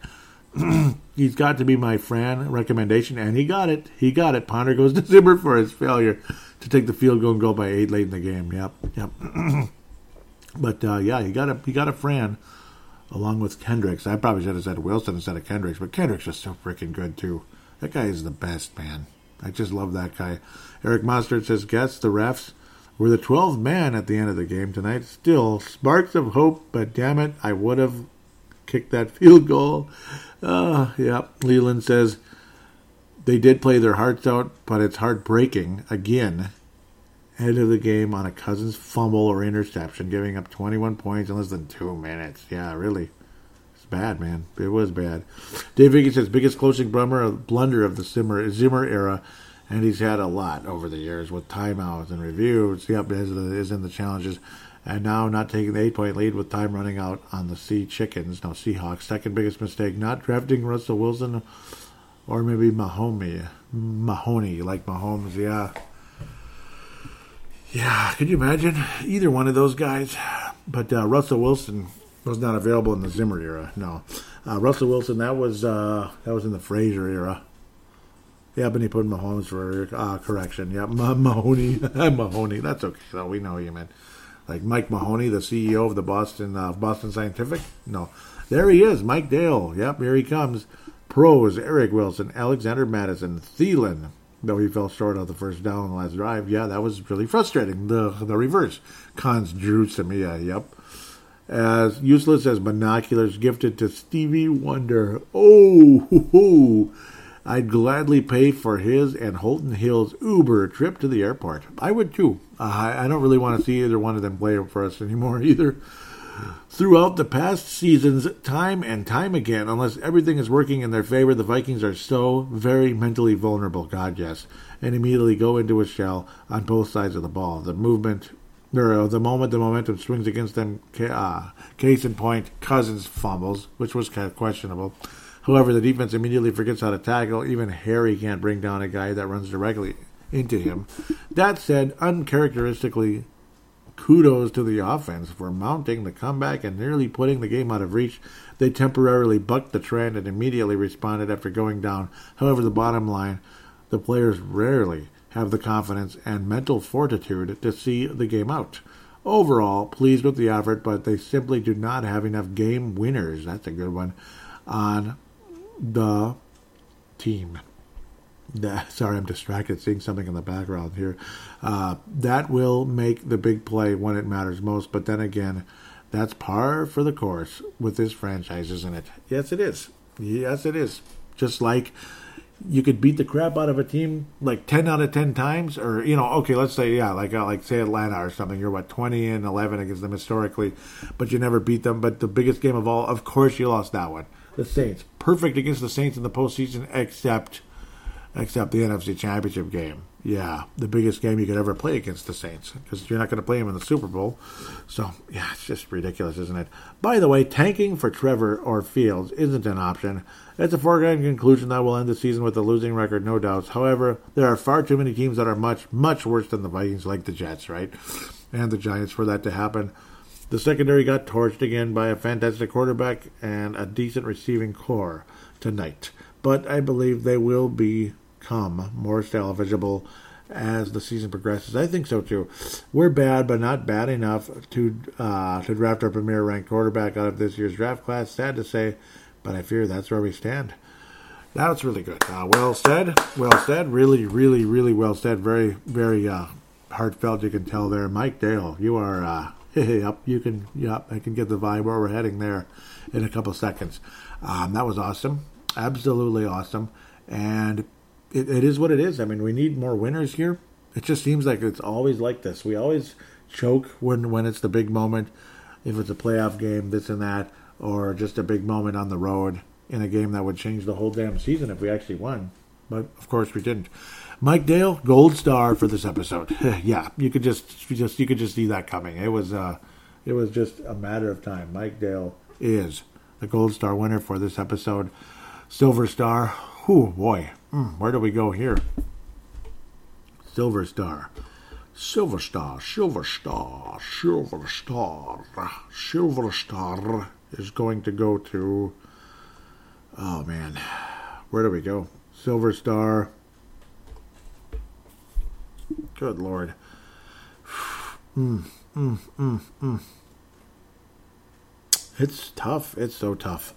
he's got to be my Fran recommendation, and he got it. He got it. Ponder goes to Zimmer for his failure to take the field goal and go by eight late in the game. Yep, yep. but uh, yeah, he got a he got a Fran along with Kendricks. I probably should have said Wilson instead of Kendricks, but Kendricks is so freaking good too. That guy is the best man. I just love that guy. Eric Mustard says, "Guess the refs." We're the 12th man at the end of the game tonight. Still, sparks of hope, but damn it, I would have kicked that field goal. Uh, yeah, Leland says they did play their hearts out, but it's heartbreaking again. Head of the game on a Cousins fumble or interception, giving up 21 points in less than two minutes. Yeah, really. It's bad, man. It was bad. Dave Higgins says biggest closing blunder, blunder of the Zimmer, Zimmer era, and he's had a lot over the years with timeouts and reviews. Yep, is, is in the challenges. And now not taking the eight point lead with time running out on the Sea Chickens, no Seahawks. Second biggest mistake, not drafting Russell Wilson or maybe Mahomey. Mahoney, like Mahomes, yeah. Yeah, could you imagine either one of those guys? But uh, Russell Wilson was not available in the Zimmer era. No, uh, Russell Wilson that was uh, that was in the Frazier era. Yeah, but he put Mahomes for uh, correction. Yeah, Mahoney, Mahoney. That's okay though. We know you meant like Mike Mahoney, the CEO of the Boston uh, Boston Scientific. No, there he is, Mike Dale. Yep, here he comes. Pros: Eric Wilson, Alexander Mattison, Thielen, though he fell short of the first down on the last drive. Yeah, that was really frustrating. The the reverse. Cons Dru Samia, yep. As useless as binoculars gifted to Stevie Wonder. Oh, hoo, hoo. I'd gladly pay for his and Holton Hill's Uber trip to the airport. I would too. Uh, I don't really want to see either one of them play for us anymore either. Throughout the past seasons, time and time again, unless everything is working in their favor, the Vikings are so very mentally vulnerable, God, yes, and immediately go into a shell on both sides of the ball. The movement, or uh, the moment the momentum swings against them, uh, case in point, Cousins fumbles, which was kind of questionable. However, the defense immediately forgets how to tackle. Even Harry can't bring down a guy that runs directly into him. That said, uncharacteristically kudos to the offense for mounting the comeback and nearly putting the game out of reach. They temporarily bucked the trend and immediately responded after going down. However, the bottom line, the players rarely have the confidence and mental fortitude to see the game out. Overall, pleased with the effort, but they simply do not have enough game winners. That's a good one on the team sorry, I'm distracted seeing something in the background here. Uh, that will make the big play when it matters most. But then again, that's par for the course with this franchise, isn't it? Yes, it is. Yes, it is. Just like you could beat the crap out of a team like 10 out of 10 times or you know okay let's say yeah like uh, like say atlanta or something you're what 20 and 11 against them historically but you never beat them but the biggest game of all of course you lost that one the saints perfect against the saints in the postseason except except the NFC Championship game. Yeah, the biggest game you could ever play against the Saints because you're not going to play them in the Super Bowl. So, yeah, it's just ridiculous, isn't it? By the way, tanking for Trevor or Fields isn't an option. It's a foregone conclusion that we'll end the season with a losing record, no doubts. However, there are far too many teams that are much, much worse than the Vikings, like the Jets, right? And the Giants for that to happen. The secondary got torched again by a fantastic quarterback and a decent receiving core tonight. But I believe they will be become more salvageable as the season progresses. I think so too. We're bad, but not bad enough to uh, to draft our premier ranked quarterback out of this year's draft class. Sad to say, but I fear that's where we stand. That's really good. Uh, well said. Well said. Really, really, really well said. Very, very uh, heartfelt. You can tell there, Mike Dale. You are. Uh, yep. You can. Yep. I can get the vibe where we're heading there in a couple seconds. Um, that was awesome. Absolutely awesome. And it, it is what it is. I mean, we need more winners here. It just seems like it's always like this. We always choke when when it's the big moment, if it's a playoff game, this and that, or just a big moment on the road in a game that would change the whole damn season if we actually won. But of course we didn't. Mike Dale, gold star for this episode. yeah, you could just you just you could just see that coming. It was uh it was just a matter of time. Mike Dale is the gold star winner for this episode. Silver star. Whew, boy, Mm, where do we go here? Silver Star. Silver Star, Silver Star, Silver Star, Silver Star is going to go to. Oh man, where do we go? Silver Star. Good lord. Mm, mm, mm, mm. It's tough. It's so tough.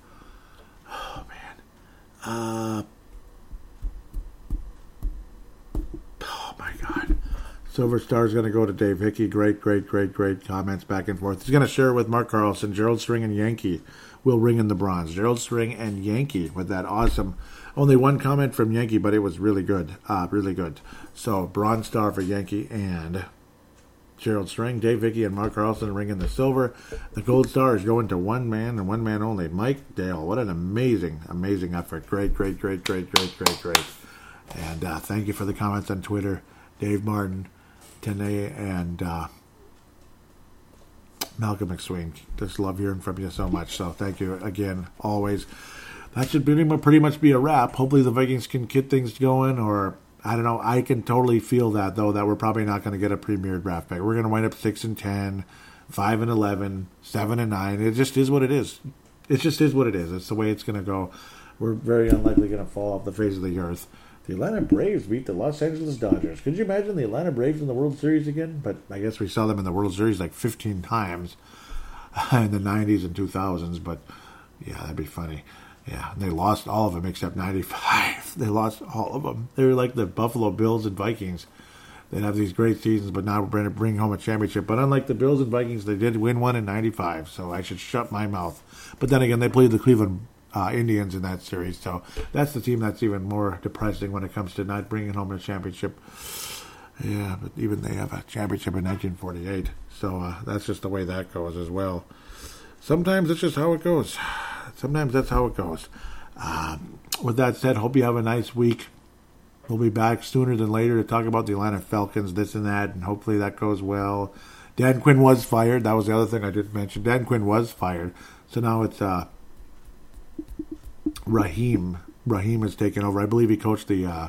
Oh man. Uh Silver Star is going to go to Dave Hickey. Great, great, great, great comments back and forth. He's going to share it with Mark Carlson. Gerald String and Yankee will ring in the bronze. Gerald String and Yankee with that awesome. Only one comment from Yankee, but it was really good. Uh, really good. So, bronze star for Yankee and Gerald String, Dave Hickey, and Mark Carlson ringing the silver. The gold star is going to one man and one man only, Mike Dale. What an amazing, amazing effort. Great, great, great, great, great, great, great. And uh, thank you for the comments on Twitter, Dave Martin. Tene and uh, Malcolm McSween. Just love hearing from you so much. So thank you again, always. That should pretty much be a wrap. Hopefully the Vikings can get things going, or I don't know. I can totally feel that though that we're probably not going to get a premier draft pick. We're going to wind up six and 10, 5 and 11, 7 and nine. It just is what it is. It just is what it is. It's the way it's going to go. We're very unlikely going to fall off the face of the earth. The Atlanta Braves beat the Los Angeles Dodgers. Could you imagine the Atlanta Braves in the World Series again? But I guess we saw them in the World Series like 15 times in the 90s and 2000s. But yeah, that'd be funny. Yeah, they lost all of them except 95. They lost all of them. They were like the Buffalo Bills and Vikings. They'd have these great seasons, but now we're bring home a championship. But unlike the Bills and Vikings, they did win one in 95, so I should shut my mouth. But then again, they played the Cleveland uh, Indians in that series. So that's the team that's even more depressing when it comes to not bringing home a championship. Yeah, but even they have a championship in 1948. So uh, that's just the way that goes as well. Sometimes it's just how it goes. Sometimes that's how it goes. Um, with that said, hope you have a nice week. We'll be back sooner than later to talk about the Atlanta Falcons, this and that, and hopefully that goes well. Dan Quinn was fired. That was the other thing I didn't mention. Dan Quinn was fired. So now it's uh, Raheem. Raheem has taken over. I believe he coached the uh,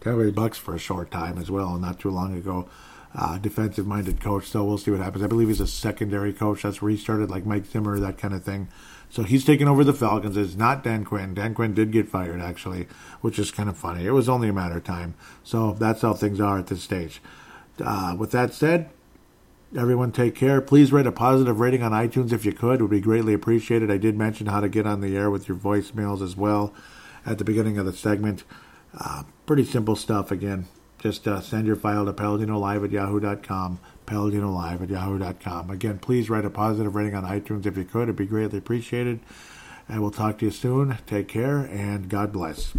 Tampa Bucks for a short time as well, not too long ago. Uh, defensive minded coach, so we'll see what happens. I believe he's a secondary coach. That's restarted like Mike Zimmer, that kind of thing. So he's taking over the Falcons. It's not Dan Quinn. Dan Quinn did get fired, actually, which is kind of funny. It was only a matter of time. So that's how things are at this stage. Uh, with that said, Everyone take care. Please write a positive rating on iTunes if you could. It would be greatly appreciated. I did mention how to get on the air with your voicemails as well at the beginning of the segment. Uh, pretty simple stuff again. Just uh, send your file to paladinolive at yahoo.com, paladinolive at yahoo.com. Again, please write a positive rating on iTunes if you could. It'd be greatly appreciated. And we'll talk to you soon. Take care and God bless.